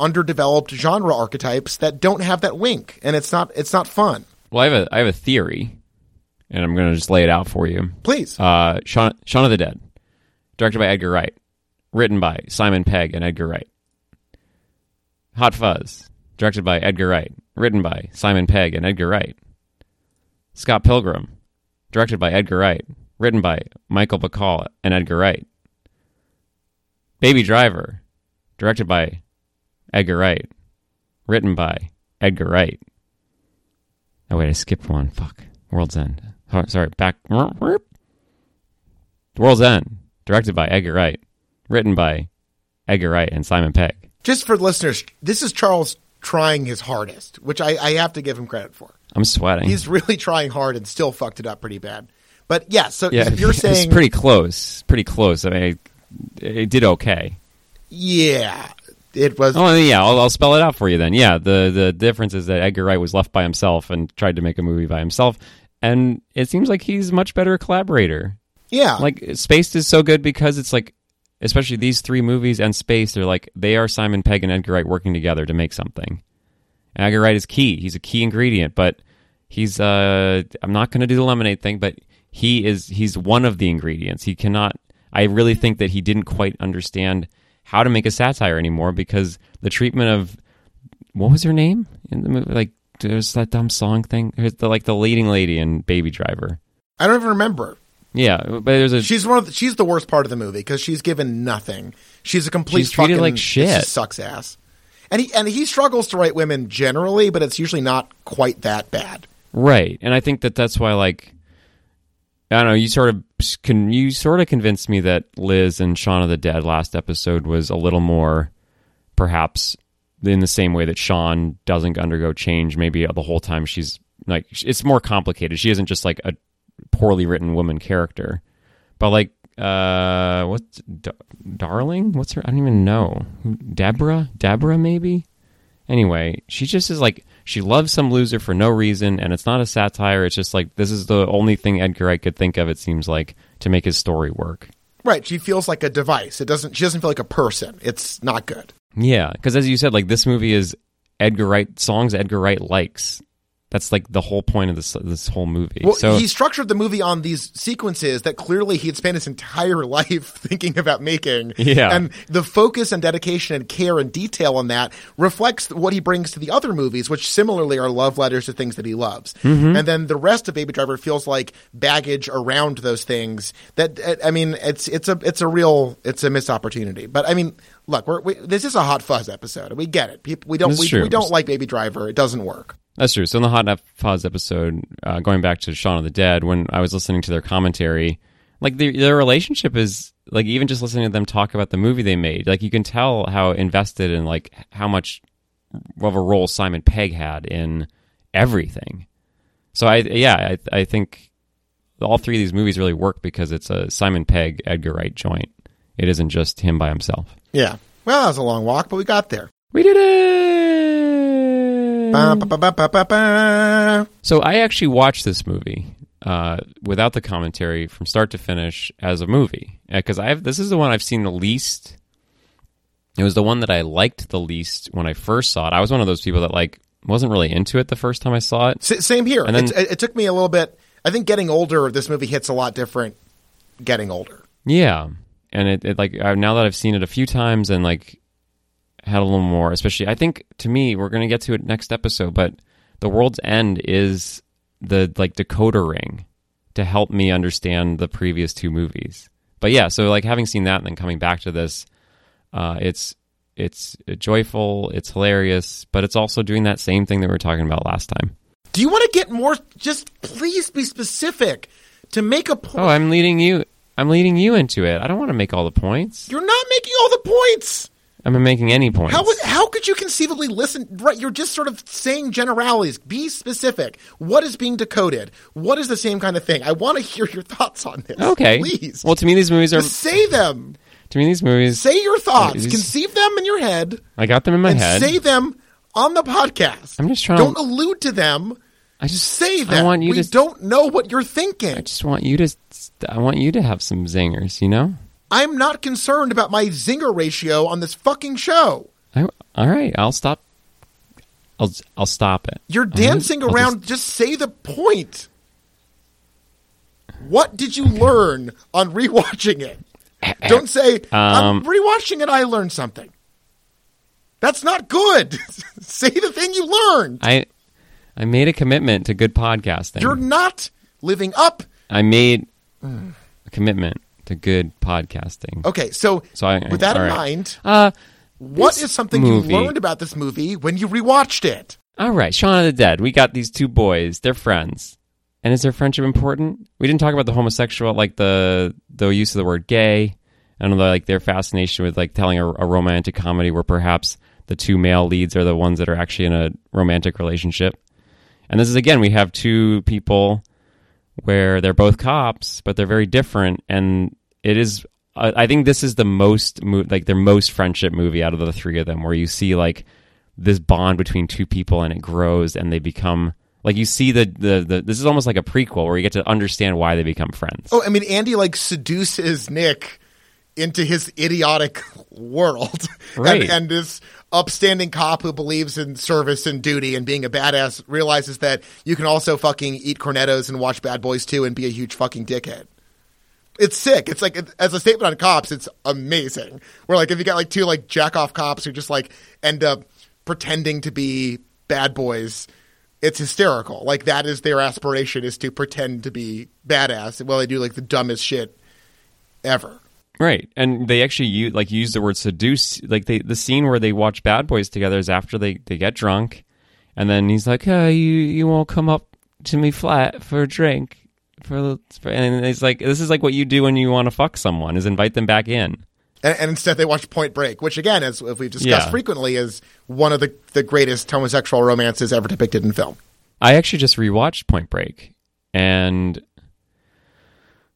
underdeveloped genre archetypes that don't have that wink, and it's not it's not fun. Well, I have a I have a theory, and I'm going to just lay it out for you. Please, Uh, Shaun, Shaun of the Dead, directed by Edgar Wright, written by Simon Pegg and Edgar Wright. Hot Fuzz, directed by Edgar Wright, written by Simon Pegg and Edgar Wright. Scott Pilgrim, directed by Edgar Wright, written by Michael Bacall and Edgar Wright. Baby Driver, directed by Edgar Wright, written by Edgar Wright. Oh wait, I skipped one. Fuck. World's End. Oh, sorry, back. World's End, directed by Edgar Wright, written by Edgar Wright and Simon Pegg. Just for listeners, this is Charles trying his hardest, which I, I have to give him credit for. I'm sweating. He's really trying hard and still fucked it up pretty bad. But yeah, so yeah, you're it's saying pretty close. Pretty close. I mean, it, it did okay. yeah, it was Oh yeah, I'll, I'll spell it out for you then. Yeah, the the difference is that Edgar Wright was left by himself and tried to make a movie by himself, and it seems like he's a much better collaborator. yeah, Like Spaced is so good because it's like, especially these three movies and Spaced, they're like they are Simon Pegg and Edgar Wright working together to make something. And Edgar Wright is key. He's a key ingredient, but he's uh I'm not going to do the lemonade thing, but he is he's one of the ingredients. He cannot. I really think that he didn't quite understand how to make a satire anymore because the treatment of what was her name in the movie? Like there's that dumb song thing. There's the, like the leading lady in Baby Driver. I don't even remember. Yeah, but there's a She's one of the, she's the worst part of the movie because she's given nothing. She's a complete She's treated fucking, like shit. sucks ass. And he and he struggles to write women generally, but it's usually not quite that bad. Right, and I think that that's why, like, I don't know. You sort of can you sort of convinced me that Liz and Shaun of the Dead last episode was a little more, perhaps, in the same way that Shaun doesn't undergo change. Maybe the whole time she's like it's more complicated. She isn't just like a poorly written woman character, but like uh, what's Darling? What's her? I don't even know. Deborah? Deborah? Maybe. Anyway, she just is like she loves some loser for no reason, and it's not a satire. It's just like this is the only thing Edgar Wright could think of. It seems like to make his story work. Right. She feels like a device. It doesn't she doesn't feel like a person. It's not good. Yeah, because as you said, like this movie is Edgar Wright songs Edgar Wright likes. That's like the whole point of this this whole movie. Well, so he structured the movie on these sequences that clearly he had spent his entire life thinking about making. Yeah. And the focus and dedication and care and detail on that reflects what he brings to the other movies, which similarly are love letters to things that he loves. Mm-hmm. And then the rest of Baby Driver feels like baggage around those things. That I mean, it's it's a it's a real it's a missed opportunity. But I mean, look, we're, we, this is a hot fuzz episode. We get it. People, we don't we, we don't like Baby Driver. It doesn't work. That's true. So in the Hot Enough Fuzz episode, uh, going back to Shaun of the Dead, when I was listening to their commentary, like their, their relationship is like even just listening to them talk about the movie they made, like you can tell how invested and like how much of a role Simon Pegg had in everything. So I yeah I I think all three of these movies really work because it's a Simon Pegg Edgar Wright joint. It isn't just him by himself. Yeah. Well, that was a long walk, but we got there. We did it. So I actually watched this movie uh, without the commentary from start to finish as a movie because I have this is the one I've seen the least. It was the one that I liked the least when I first saw it. I was one of those people that like wasn't really into it the first time I saw it. S- same here. And then- it, it, it took me a little bit. I think getting older, this movie hits a lot different. Getting older. Yeah, and it, it like now that I've seen it a few times and like had a little more, especially I think to me we're gonna get to it next episode, but the world's end is the like decoder ring to help me understand the previous two movies. But yeah, so like having seen that and then coming back to this, uh, it's it's joyful, it's hilarious, but it's also doing that same thing that we were talking about last time. Do you want to get more? Just please be specific. To make a point, Oh, I'm leading you. I'm leading you into it. I don't want to make all the points. you're not making all the points. I'm not making any points. How would, how could you conceivably listen? Right, you're just sort of saying generalities. Be specific. What is being decoded? What is the same kind of thing? I want to hear your thoughts on this. Okay. please. Well, to me, these movies are. Just say them. To me, these movies. Say your thoughts. These- Conceive them in your head. I got them in my head. say them on the podcast. I'm just trying Don't to- allude to them. I just Say them. I want you we to. don't know what you're thinking. I just want you to. I want you to have some zingers. You know. I'm not concerned about my zinger ratio on this fucking show. I, all right. I'll stop. I'll. I'll stop it. You're dancing I'll around. Just... say the point. What did you learn on rewatching it? Don't say I'm Um, rewatching it. I learned something. That's not good. say the thing you learned. I. I made a commitment to good podcasting. You're not living up. I made a commitment to good podcasting. Okay, so, So I- with that in right. mind, Uh, what is something movie- you learned about this movie when you rewatched it? All right, Shaun of the Dead. We got these two boys. They're friends. And is their friendship important? We didn't talk about the homosexual, like the the use of the word gay, and like their fascination with like telling a, a romantic comedy where perhaps the two male leads are the ones that are actually in a romantic relationship. And this is again, we have two people where they're both cops, but they're very different, and it is. I think this is the most like their most friendship movie out of the three of them, where you see like this bond between two people and it grows and they become like you see the, the, the this is almost like a prequel where you get to understand why they become friends. Oh, I mean, Andy like seduces Nick into his idiotic world, Right. and, and this upstanding cop who believes in service and duty and being a badass realizes that you can also fucking eat Cornettos and watch Bad Boys 2 and be a huge fucking dickhead. It's sick. It's like as a statement on cops, it's amazing. Where like if you got like two like jack off cops who just like end up pretending to be bad boys, it's hysterical. Like that is their aspiration is to pretend to be badass while they do like the dumbest shit ever. Right. And they actually use, like use the word seduce like they the scene where they watch Bad Boys together is after they they get drunk and then he's like, "Hey, you you won't come up to me flat for a drink." For, for and it's like, "This is like what you do when you want to fuck someone: is invite them back in." And, and instead they watch Point Break, which again, as if we've discussed Yeah. frequently, is one of the, the greatest homosexual romances ever depicted in film. I actually just rewatched Point Break, and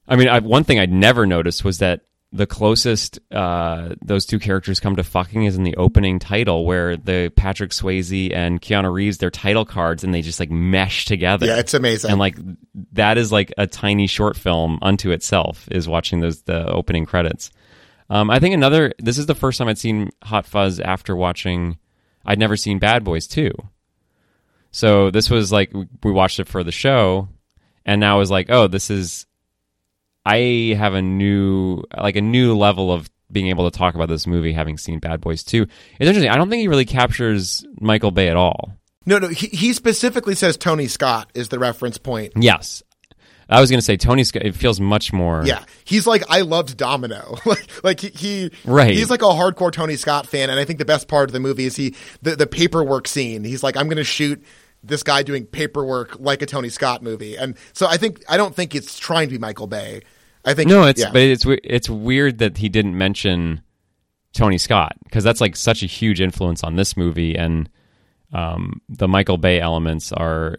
I mean, I, one thing I'd never noticed was that the closest uh, those two characters come to fucking is in the opening title, where the Patrick Swayze and Keanu Reeves their title cards, and they just like mesh together. Yeah, it's amazing. and like that is like a tiny short film unto itself. Is watching those the opening credits. Um, I think another. This is the first time I'd seen Hot Fuzz after watching. I'd never seen Bad Boys two. So this was like we watched it for the show, and now I was like, oh, this is. I have a new like a new level of being able to talk about this movie having seen Bad Boys 2. It's interesting. I don't think he really captures Michael Bay at all. no, no, he, he specifically says Tony Scott is the reference point. Yes. I was going to say Tony Scott it feels much more Yeah, he's like I loved Domino. like, like he, he, Right. He's like a hardcore Tony Scott fan, and I think the best part of the movie is he the the paperwork scene. He's like, I'm going to shoot this guy doing paperwork like a Tony Scott movie, and so I think I don't think it's trying to be Michael Bay. I think No, it's yeah. but it's it's weird that he didn't mention Tony Scott because that's like such a huge influence on this movie, and um, the Michael Bay elements are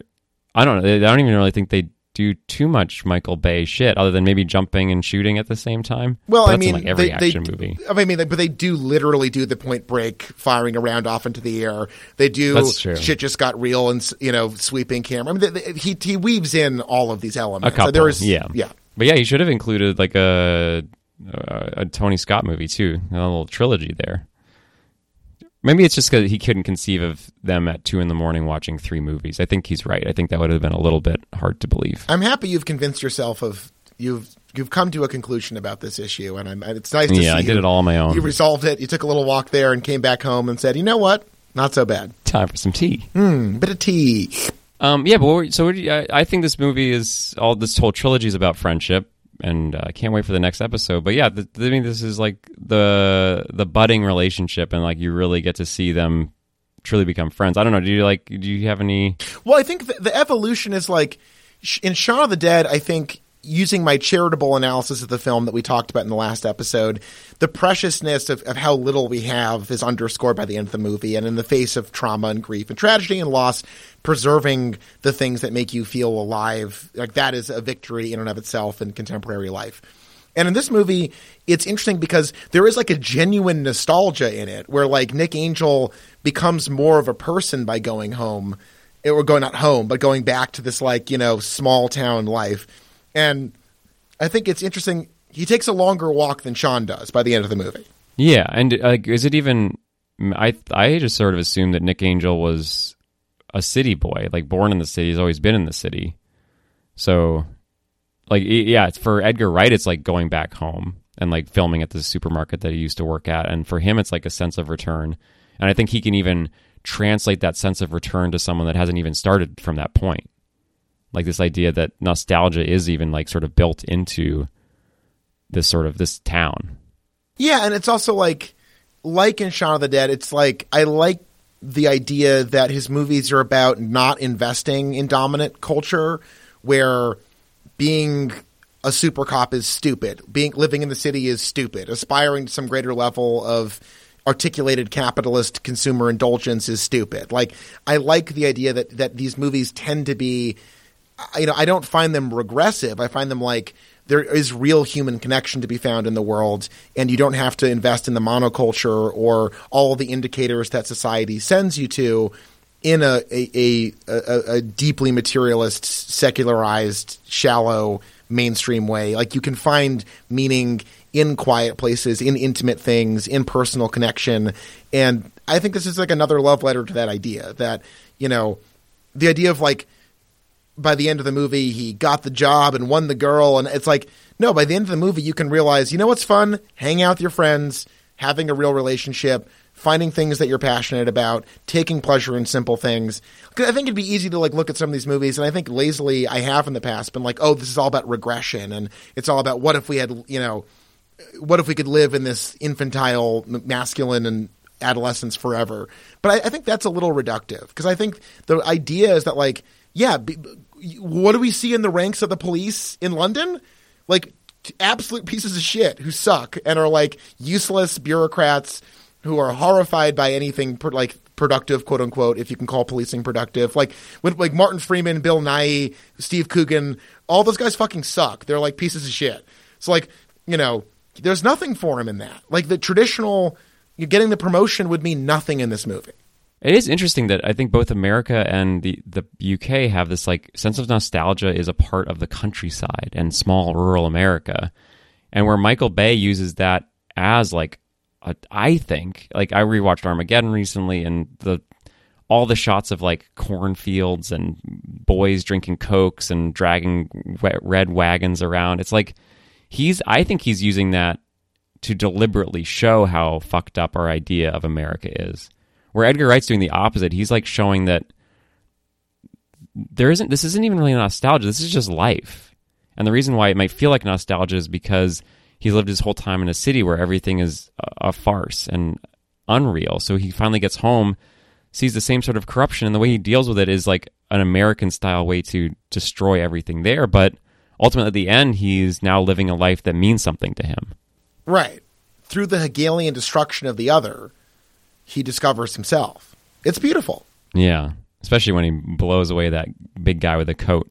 I don't know. I don't even really think they do too much Michael Bay shit other than maybe jumping and shooting at the same time. Well, I mean, like every they, action they, movie. I mean, they, but they do literally do the point break, firing around off into the air. They do shit just got real and you know sweeping camera. I mean, they, he he weaves in all of these elements. A couple, So there is, yeah, yeah. But yeah, he should have included like a a, a Tony Scott movie too, a little trilogy there. Maybe it's just because he couldn't conceive of them at two in the morning watching three movies. I think he's right. I think that would have been a little bit hard to believe. I'm happy you've convinced yourself of you've you've come to a conclusion about this issue, and I'm and it's nice to see. Yeah, I did you- it all on my own. You resolved it. You took a little walk there and came back home and said, "You know what? Not so bad. Time for some tea. Hmm, bit of tea." Um, yeah, but what, so what you, I, I think this movie is all this whole trilogy is about friendship, and uh, I can't wait for the next episode. But yeah, the, I mean, this is like the the budding relationship, and like you really get to see them truly become friends. I don't know. Do you like? Do you have any? Well, I think the, the evolution is like in Shaun of the Dead. I think using my charitable analysis of the film that we talked about in the last episode, the preciousness of, of how little we have is underscored by the end of the movie. And in the face of trauma and grief and tragedy and loss, preserving the things that make you feel alive, like that is a victory in and of itself in contemporary life. And in this movie, it's interesting because there is like a genuine nostalgia in it where like Nick Angel becomes more of a person by going home or going not home, but going back to this like, you know, small town life. And I think it's interesting. He takes a longer walk than Shaun does by the end of the movie. Yeah, and like, is it even? I I just sort of assumed that Nick Angel was a city boy, like born in the city. He's always been in the city. So, like, yeah, it's for Edgar Wright, it's like going back home and like filming at the supermarket that he used to work at, and for him, it's like a sense of return. And I think he can even translate that sense of return to someone that hasn't even started from that point. Like this idea that nostalgia is even like sort of built into this sort of this town. Yeah, and it's also like like in Shaun of the Dead, it's like I like the idea that his movies are about not investing in dominant culture where being a super cop is stupid. Being living in the city is stupid. Aspiring to some greater level of articulated capitalist consumer indulgence is stupid. Like I like the idea that that these movies tend to be you know, I don't find them regressive. I find them like there is real human connection to be found in the world, and you don't have to invest in the monoculture or all the indicators that society sends you to in a a, a, a deeply materialist, secularized, shallow, mainstream way. Like you can find meaning in quiet places, in intimate things, in personal connection, and I think this is like another love letter to that idea that you know the idea of like by the end of the movie he got the job and won the girl and it's like no by the end of the movie you can realize you know what's fun? Hanging out with your friends having a real relationship finding things that you're passionate about taking pleasure in simple things. I think it'd be easy to like look at some of these movies and i think lazily i have in the past been like oh this is all about regression and it's all about what if we had you know what if we could live in this infantile masculine and adolescence forever? But I, I think that's a little reductive because i think the idea is that like yeah be, what do we see in the ranks of the police in London? Like absolute pieces of shit who suck and are like useless bureaucrats who are horrified by anything like productive, quote unquote, if you can call policing productive. Like like Martin Freeman, Bill Nighy, Steve Coogan, all those guys fucking suck. They're like pieces of shit. So like you know, there's nothing for him in that. Like the traditional, getting the promotion would mean nothing in this movie. It is interesting that I think both America and the, the UK have this like sense of nostalgia is a part of the countryside and small rural America. And where Michael Bay uses that as like a, I think like I rewatched Armageddon recently and the all the shots of like cornfields and boys drinking cokes and dragging red wagons around. It's like he's I think he's using that to deliberately show how fucked up our idea of America is. Where Edgar Wright's doing the opposite. He's like showing that there isn't this isn't even really nostalgia. This is just life. And the reason why it might feel like nostalgia is because he's lived his whole time in a city where everything is a, a farce and unreal. So he finally gets home, sees the same sort of corruption, and the way he deals with it is like an American style way to destroy everything there. But ultimately, at the end, he's now living a life that means something to him. Right. Through the Hegelian destruction of the other, he discovers himself. It's beautiful. Yeah, especially when he blows away that big guy with a coat.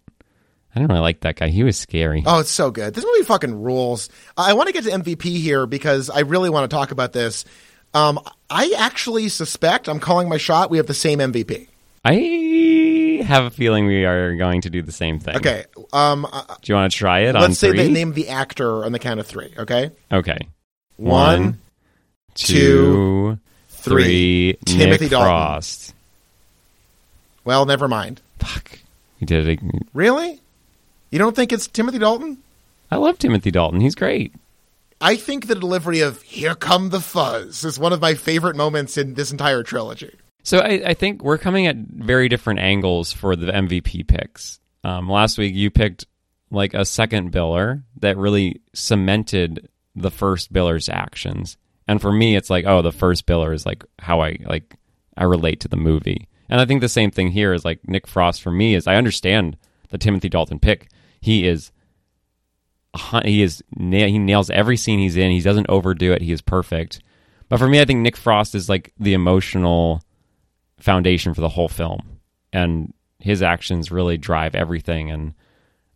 I don't really like that guy. He was scary. Oh, it's so good. This movie fucking rules. I want to get to MVP here because I really want to talk about this. Um, I actually suspect I'm calling my shot. We have the same MVP. I have a feeling we are going to do the same thing. Okay. Um, do you want to try it? Let's say three? the name of the actor on the count of three. Okay. Okay. One, One two, three. Timothy Nick Dalton. Frost. Well, never mind. Fuck. We did it. Really? You don't think it's Timothy Dalton? I love Timothy Dalton. He's great. I think the delivery of "Here Come the Fuzz" is one of my favorite moments in this entire trilogy. So I, I think we're coming at very different angles for the MVP picks. Um, last week you picked like a second biller that really cemented the first biller's actions, and for me, it's like, oh, the first biller is like how I like I relate to the movie, and I think the same thing here is like Nick Frost for me is I understand the Timothy Dalton pick. He is he is he nails every scene he's in. He doesn't overdo it. He is perfect. But for me, I think Nick Frost is like the emotional foundation for the whole film, and his actions really drive everything. And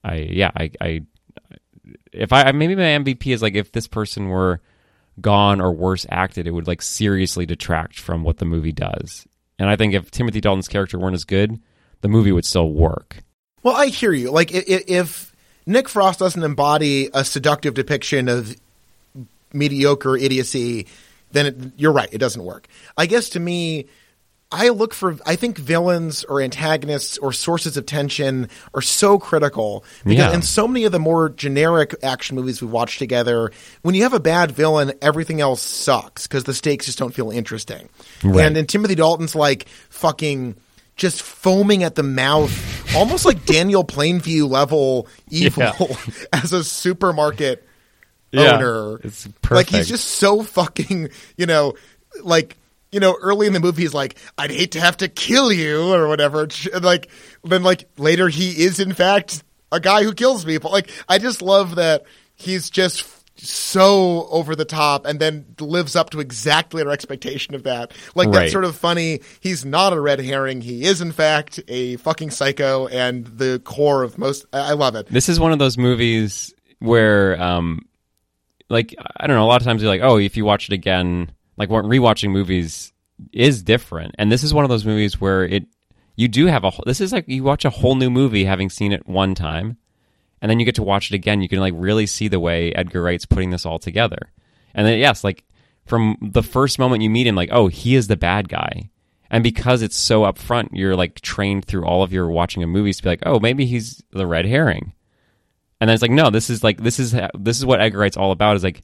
I, yeah, I, I if I maybe my MVP is like if this person were gone or worse acted, it would like seriously detract from what the movie does. And I think if Timothy Dalton's character weren't as good, the movie would still work. Well, I hear you. Like if Nick Frost doesn't embody a seductive depiction of mediocre idiocy, then it, you're right. It doesn't work. I guess to me, I look for, I think villains or antagonists or sources of tension are so critical. Because Yeah. in so many of the more generic action movies we've watched together, when you have a bad villain, everything else sucks because the stakes just don't feel interesting. Right. And in Timothy Dalton's like fucking just foaming at the mouth, almost like Daniel Plainview level evil Yeah. as a supermarket Yeah, owner. it's Like he's just so fucking, you know, like you know, early in the movie he's like, "I'd hate to have to kill you" or whatever. And like then like later he is in fact a guy who kills people. Like I just love that he's just so over the top and then lives up to exactly our expectation of that. Like Right. that's sort of funny. He's not a red herring. He is in fact a fucking psycho and the core of most I I love it. This is one of those movies where, um, like, I don't know. A lot of times you're like, oh, if you watch it again, like, what rewatching movies is different. And this is one of those movies where it, you do have a. This is like you watch a whole new movie having seen it one time, and then you get to watch it again. You can like really see the way Edgar Wright's putting this all together. And then yes, like from the first moment you meet him, like, oh, he is the bad guy. And because it's so upfront, you're like trained through all of your watching of movies to be like, oh, maybe he's the red herring. And then it's like, no, this is like this is this is what Edgar Wright's all about. Is like,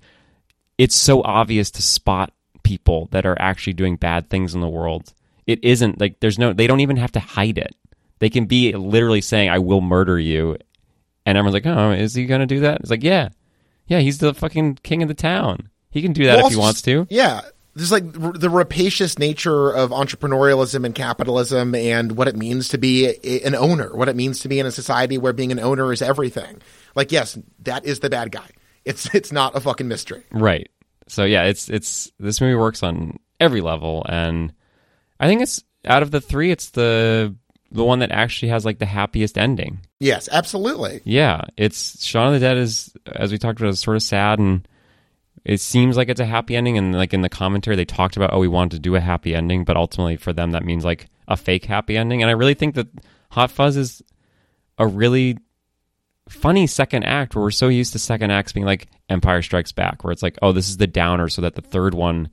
it's so obvious to spot people that are actually doing bad things in the world. It isn't like there's no they don't even have to hide it. They can be literally saying, "I will murder you," and everyone's like, "Oh, is he gonna do that?" It's like, yeah, yeah, he's the fucking king of the town. He can do that Well, if he wants to. Yeah. There's like r- the rapacious nature of entrepreneurialism and capitalism and what it means to be a, an owner, what it means to be in a society where being an owner is everything. Like, yes, that is the bad guy. It's it's not a fucking mystery. Right. So yeah, it's it's this movie works on every level, and I think it's out of the three, it's the the one that actually has like the happiest ending. Yes, absolutely. Yeah, it's Shaun of the Dead is as we talked about is sort of sad and it seems like it's a happy ending and like in the commentary they talked about oh we wanted to do a happy ending but ultimately for them that means like a fake happy ending and I really think that Hot Fuzz is a really funny second act where we're so used to second acts being like Empire Strikes Back where it's like oh this is the downer so that the third one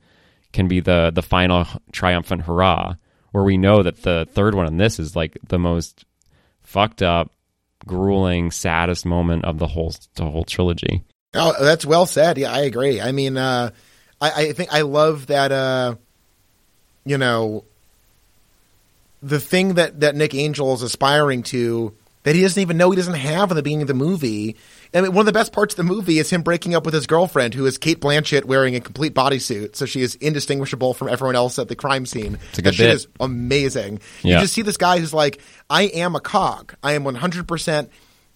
can be the the final triumphant hurrah where we know that the third one in this is like the most fucked up grueling saddest moment of the whole the whole trilogy Oh, that's well said. Yeah, I agree. I mean, uh, I, I think I love that. Uh, you know, the thing that that Nick Angel is aspiring to that he doesn't even know he doesn't have in the beginning of the movie. I mean, one of the best parts of the movie is him breaking up with his girlfriend, who is Cate Blanchett wearing a complete bodysuit, so she is indistinguishable from everyone else at the crime scene. It's a that good shit bit. is amazing. Yeah. You just see this guy who's like, I am a cog. I am 100%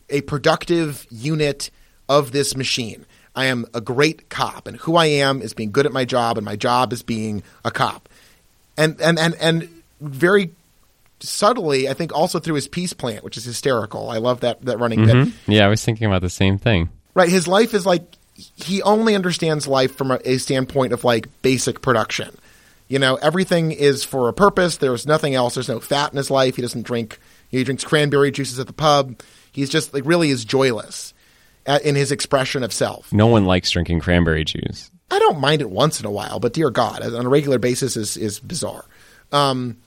a productive unit of this machine. I am a great cop, and who I am is being good at my job, and my job is being a cop. And and and and very subtly, I think, also through his peace plant, which is hysterical. I love that that running bit. yeah I was thinking about the same thing Right, his life is like he only understands life from a, a standpoint of like basic production. You know, everything is for a purpose. There's nothing else. There's no fat in his life. He doesn't drink. He drinks cranberry juices at the pub. He's just like really is joyless at, in his expression of self. no one likes drinking cranberry juice I don't mind it once in a while, but dear God, on a regular basis is is bizarre. Um,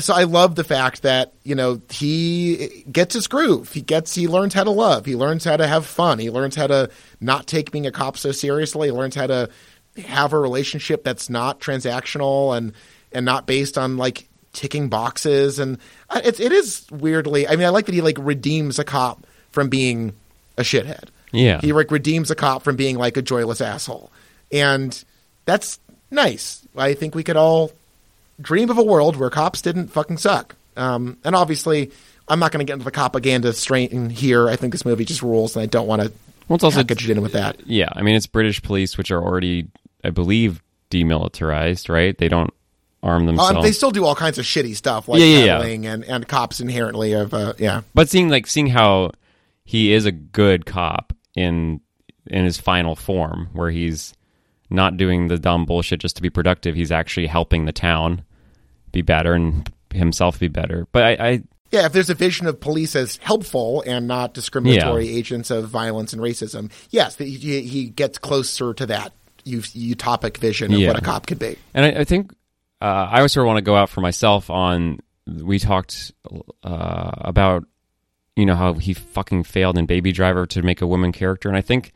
so I love the fact that you know he gets his groove. He gets he learns how to love. He learns how to have fun. He learns how to not take being a cop so seriously. He learns how to have a relationship that's not transactional and and not based on like ticking boxes. And it is weirdly. I mean, I like that he like redeems a cop from being a shithead. Yeah. He like redeems a cop from being like a joyless asshole. And that's nice. I think we could all dream of a world where cops didn't fucking suck. Um, and obviously, I'm not going to get into the propaganda strain here. I think this movie just rules, and I don't want to Well, it's also package it in with that. yeah. I mean, it's British police, which are already, I believe, demilitarized. Right? They don't arm themselves. Um, they still do all kinds of shitty stuff, like Yeah, yeah, yeah. and, and cops inherently of uh, yeah. but seeing like seeing how he is a good cop in in his final form, where he's not doing the dumb bullshit just to be productive. He's actually helping the town be better and himself be better. But I, I Yeah, if there's a vision of police as helpful and not discriminatory agents of violence and racism, yes, he, he gets closer to that utopic vision of Yeah. what a cop could be. And I, I think uh, I always sort of want to go out for myself on. We talked uh, about you know how he fucking failed in Baby Driver to make a woman character, and I think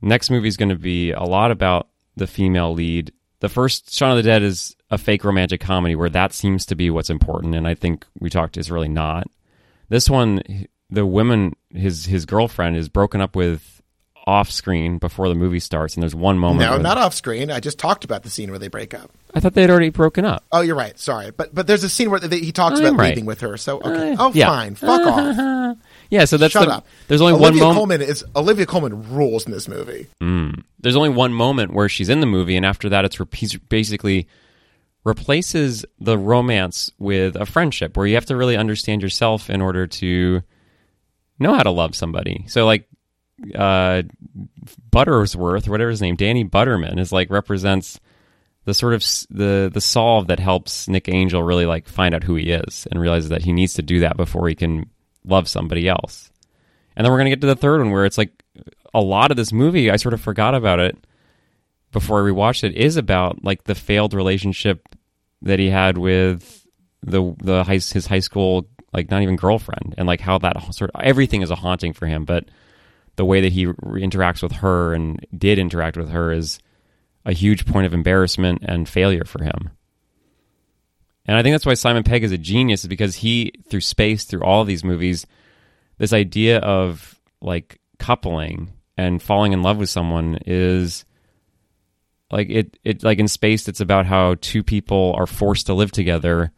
next movie is going to be a lot about the female lead. The first Shaun of the Dead is a fake romantic comedy where that seems to be what's important, and I think we talked is really not. This one, the woman, his his girlfriend, is broken up with off screen before the movie starts, and there's one moment. No, not off screen. I just talked about the scene where they break up. I thought they had already broken up. Oh, you're right. Sorry, but but there's a scene where they, he talks I'm about right. leaving with her. So okay. Uh, oh, yeah. fine. Fuck off. Yeah, so that's Shut the, up. There's only Olivia one moment. Colman is Olivia Colman rules in this movie. There's only one moment where she's in the movie, and after that, it's basically replaces the romance with a friendship, where you have to really understand yourself in order to know how to love somebody. So, like, uh, Buttersworth whatever his name, Danny Butterman, is like represents the sort of s- the the solve that helps Nick Angel really like find out who he is and realizes that he needs to do that before he can love somebody else. And then we're gonna get to the third one where it's like a lot of this movie. I sort of forgot about it before I rewatched it. Is about like the failed relationship that he had with the the high, his high school like not even girlfriend and like how that sort of everything is a haunting for him, but the way that he interacts with her and did interact with her is a huge point of embarrassment and failure for him. And I think that's why Simon Pegg is a genius, is because he, through space, through all of these movies, this idea of like coupling and falling in love with someone is like it, it like in space, it's about how two people are forced to live together.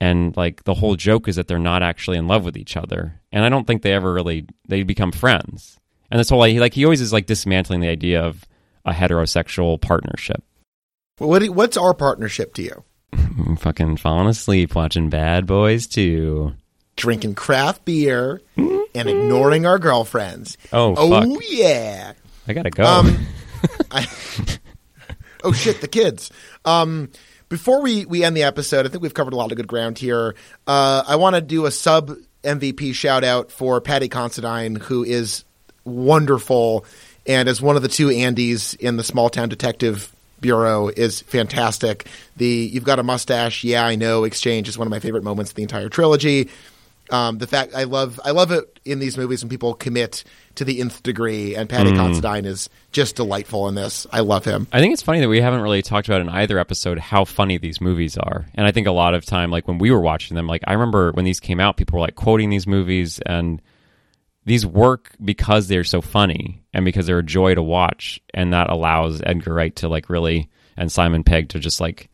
And like the whole joke is that they're not actually in love with each other. And I don't think they ever really, they become friends. And this whole, like, he always is like dismantling the idea of a heterosexual partnership. What do- what's our partnership to you? I'm fucking falling asleep watching Bad Boys 2. Drinking craft beer and ignoring our girlfriends. Oh, Oh fuck. yeah. I gotta go. Um, I, oh shit, the kids. Um, before we, we end the episode, I think we've covered a lot of good ground here. Uh, I want to do a sub MVP shout out for Paddy Considine, who is wonderful and as one of the two Andys in the Small Town Detective Bureau is fantastic. The you've got a mustache, yeah, I know. Exchange is one of my favorite moments of the entire trilogy. Um, the fact I love I love it in these movies when people commit to the nth degree, and Paddy Considine is just delightful in this. I love him. I think it's funny that we haven't really talked about in either episode how funny these movies are. And I think a lot of time, like when we were watching them, like I remember when these came out, people were like quoting these movies, and these work because they're so funny and because they're a joy to watch, and that allows Edgar Wright to like really and Simon Pegg to just like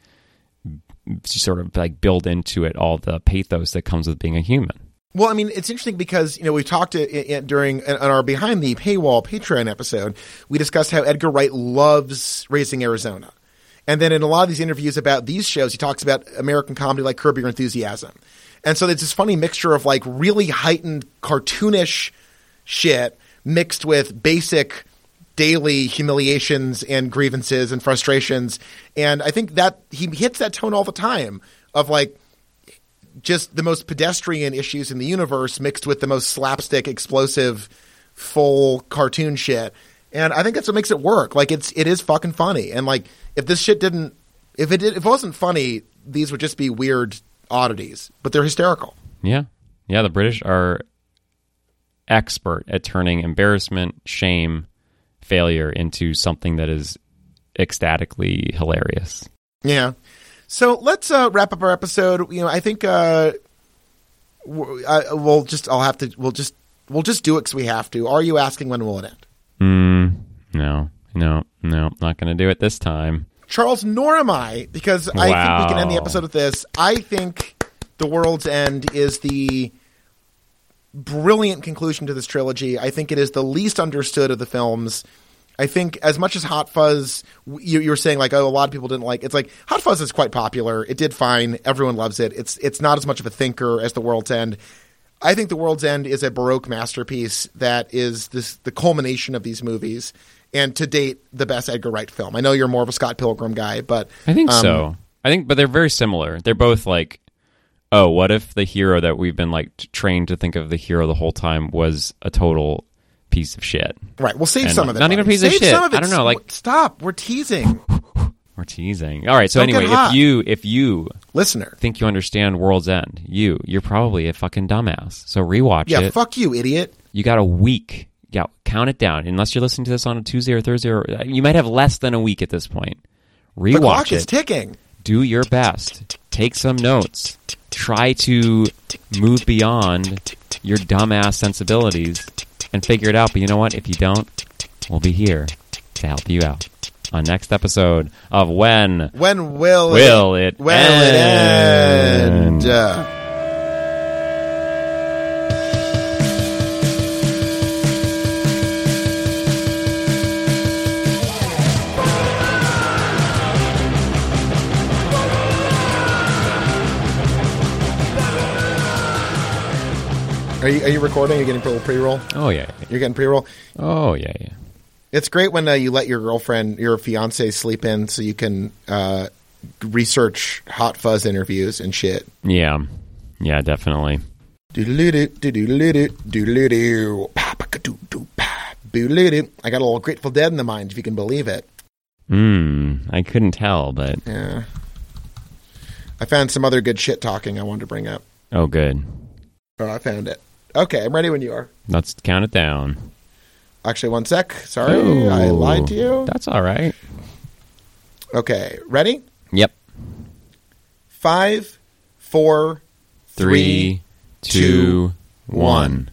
sort of like build into it all the pathos that comes with being a human. Well, I mean, it's interesting because you know we talked to, i- i- during uh, on our behind the paywall Patreon episode. We discussed how Edgar Wright loves Raising Arizona, and then in a lot of these interviews about these shows, he talks about American comedy like Curb Your Enthusiasm, and so there's this funny mixture of like really heightened cartoonish shit mixed with basic daily humiliations and grievances and frustrations, and I think that he hits that tone all the time of like just the most pedestrian issues in the universe mixed with the most slapstick, explosive, full cartoon shit. And I think that's what makes it work. Like it's it is fucking funny. And like if this shit didn't if it did if it wasn't funny, these would just be weird oddities. But they're hysterical. Yeah. Yeah, the British are expert at turning embarrassment, shame, failure into something that is ecstatically hilarious. Yeah. So let's uh, wrap up our episode. You know, I think uh, we'll just I'll have to we'll just we'll just do it because we have to. Are you asking when will it end? Mm, no, no, no, not going to do it this time. Charles, nor am I, because I think we can end the episode with this. I think The World's End is the brilliant conclusion to this trilogy. I think it is the least understood of the films. I think as much as Hot Fuzz, you, you were saying like, oh, a lot of people didn't like. It's like Hot Fuzz is quite popular. It did fine. Everyone loves it. It's it's not as much of a thinker as The World's End. I think The World's End is a baroque masterpiece that is this the culmination of these movies, and to date the best Edgar Wright film. I know you're more of a Scott Pilgrim guy, but I think um, so. I think, but they're very similar. They're both like, oh, what if the hero that we've been like trained to think of the hero the whole time was a total piece of shit? Right. We'll save And some of it. not even a piece of shit. Of it. I don't know, like- stop. We're teasing. We're teasing. All right. So Don't anyway, if you if you Listener. think you understand World's End, you you're probably a fucking dumbass. So rewatch Yeah, it. fuck you, idiot. you got a week. Yeah, count it down. Unless you're listening to this on a Tuesday or Thursday, or you might have less than a week at this point. Rewatch the clock Rewatch is ticking. Do your best. Take some notes. Try to move beyond your dumbass sensibilities and figure it out. But you know what? If you don't, we'll be here to help you out on next episode of When When will Will It When will it End? end? Uh, Are you, are you recording? Are you getting a little pre-roll? Oh yeah. You're getting pre-roll. Oh yeah. Yeah. It's great when uh, you let your girlfriend, your fiance, sleep in so you can uh, research hot fuzz interviews and shit. Yeah. Yeah. Definitely. I got a little Grateful Dead in the mind, if you can believe it. Hmm. I couldn't tell, but Yeah. I found some other good shit talking I wanted to bring up. oh, good. Oh, I found it. Okay, I'm ready when you are. Let's count it down. Actually, one sec. Sorry, I Oh, lied to you. That's all right. Okay, ready? Yep. Five, four, Three, two, one.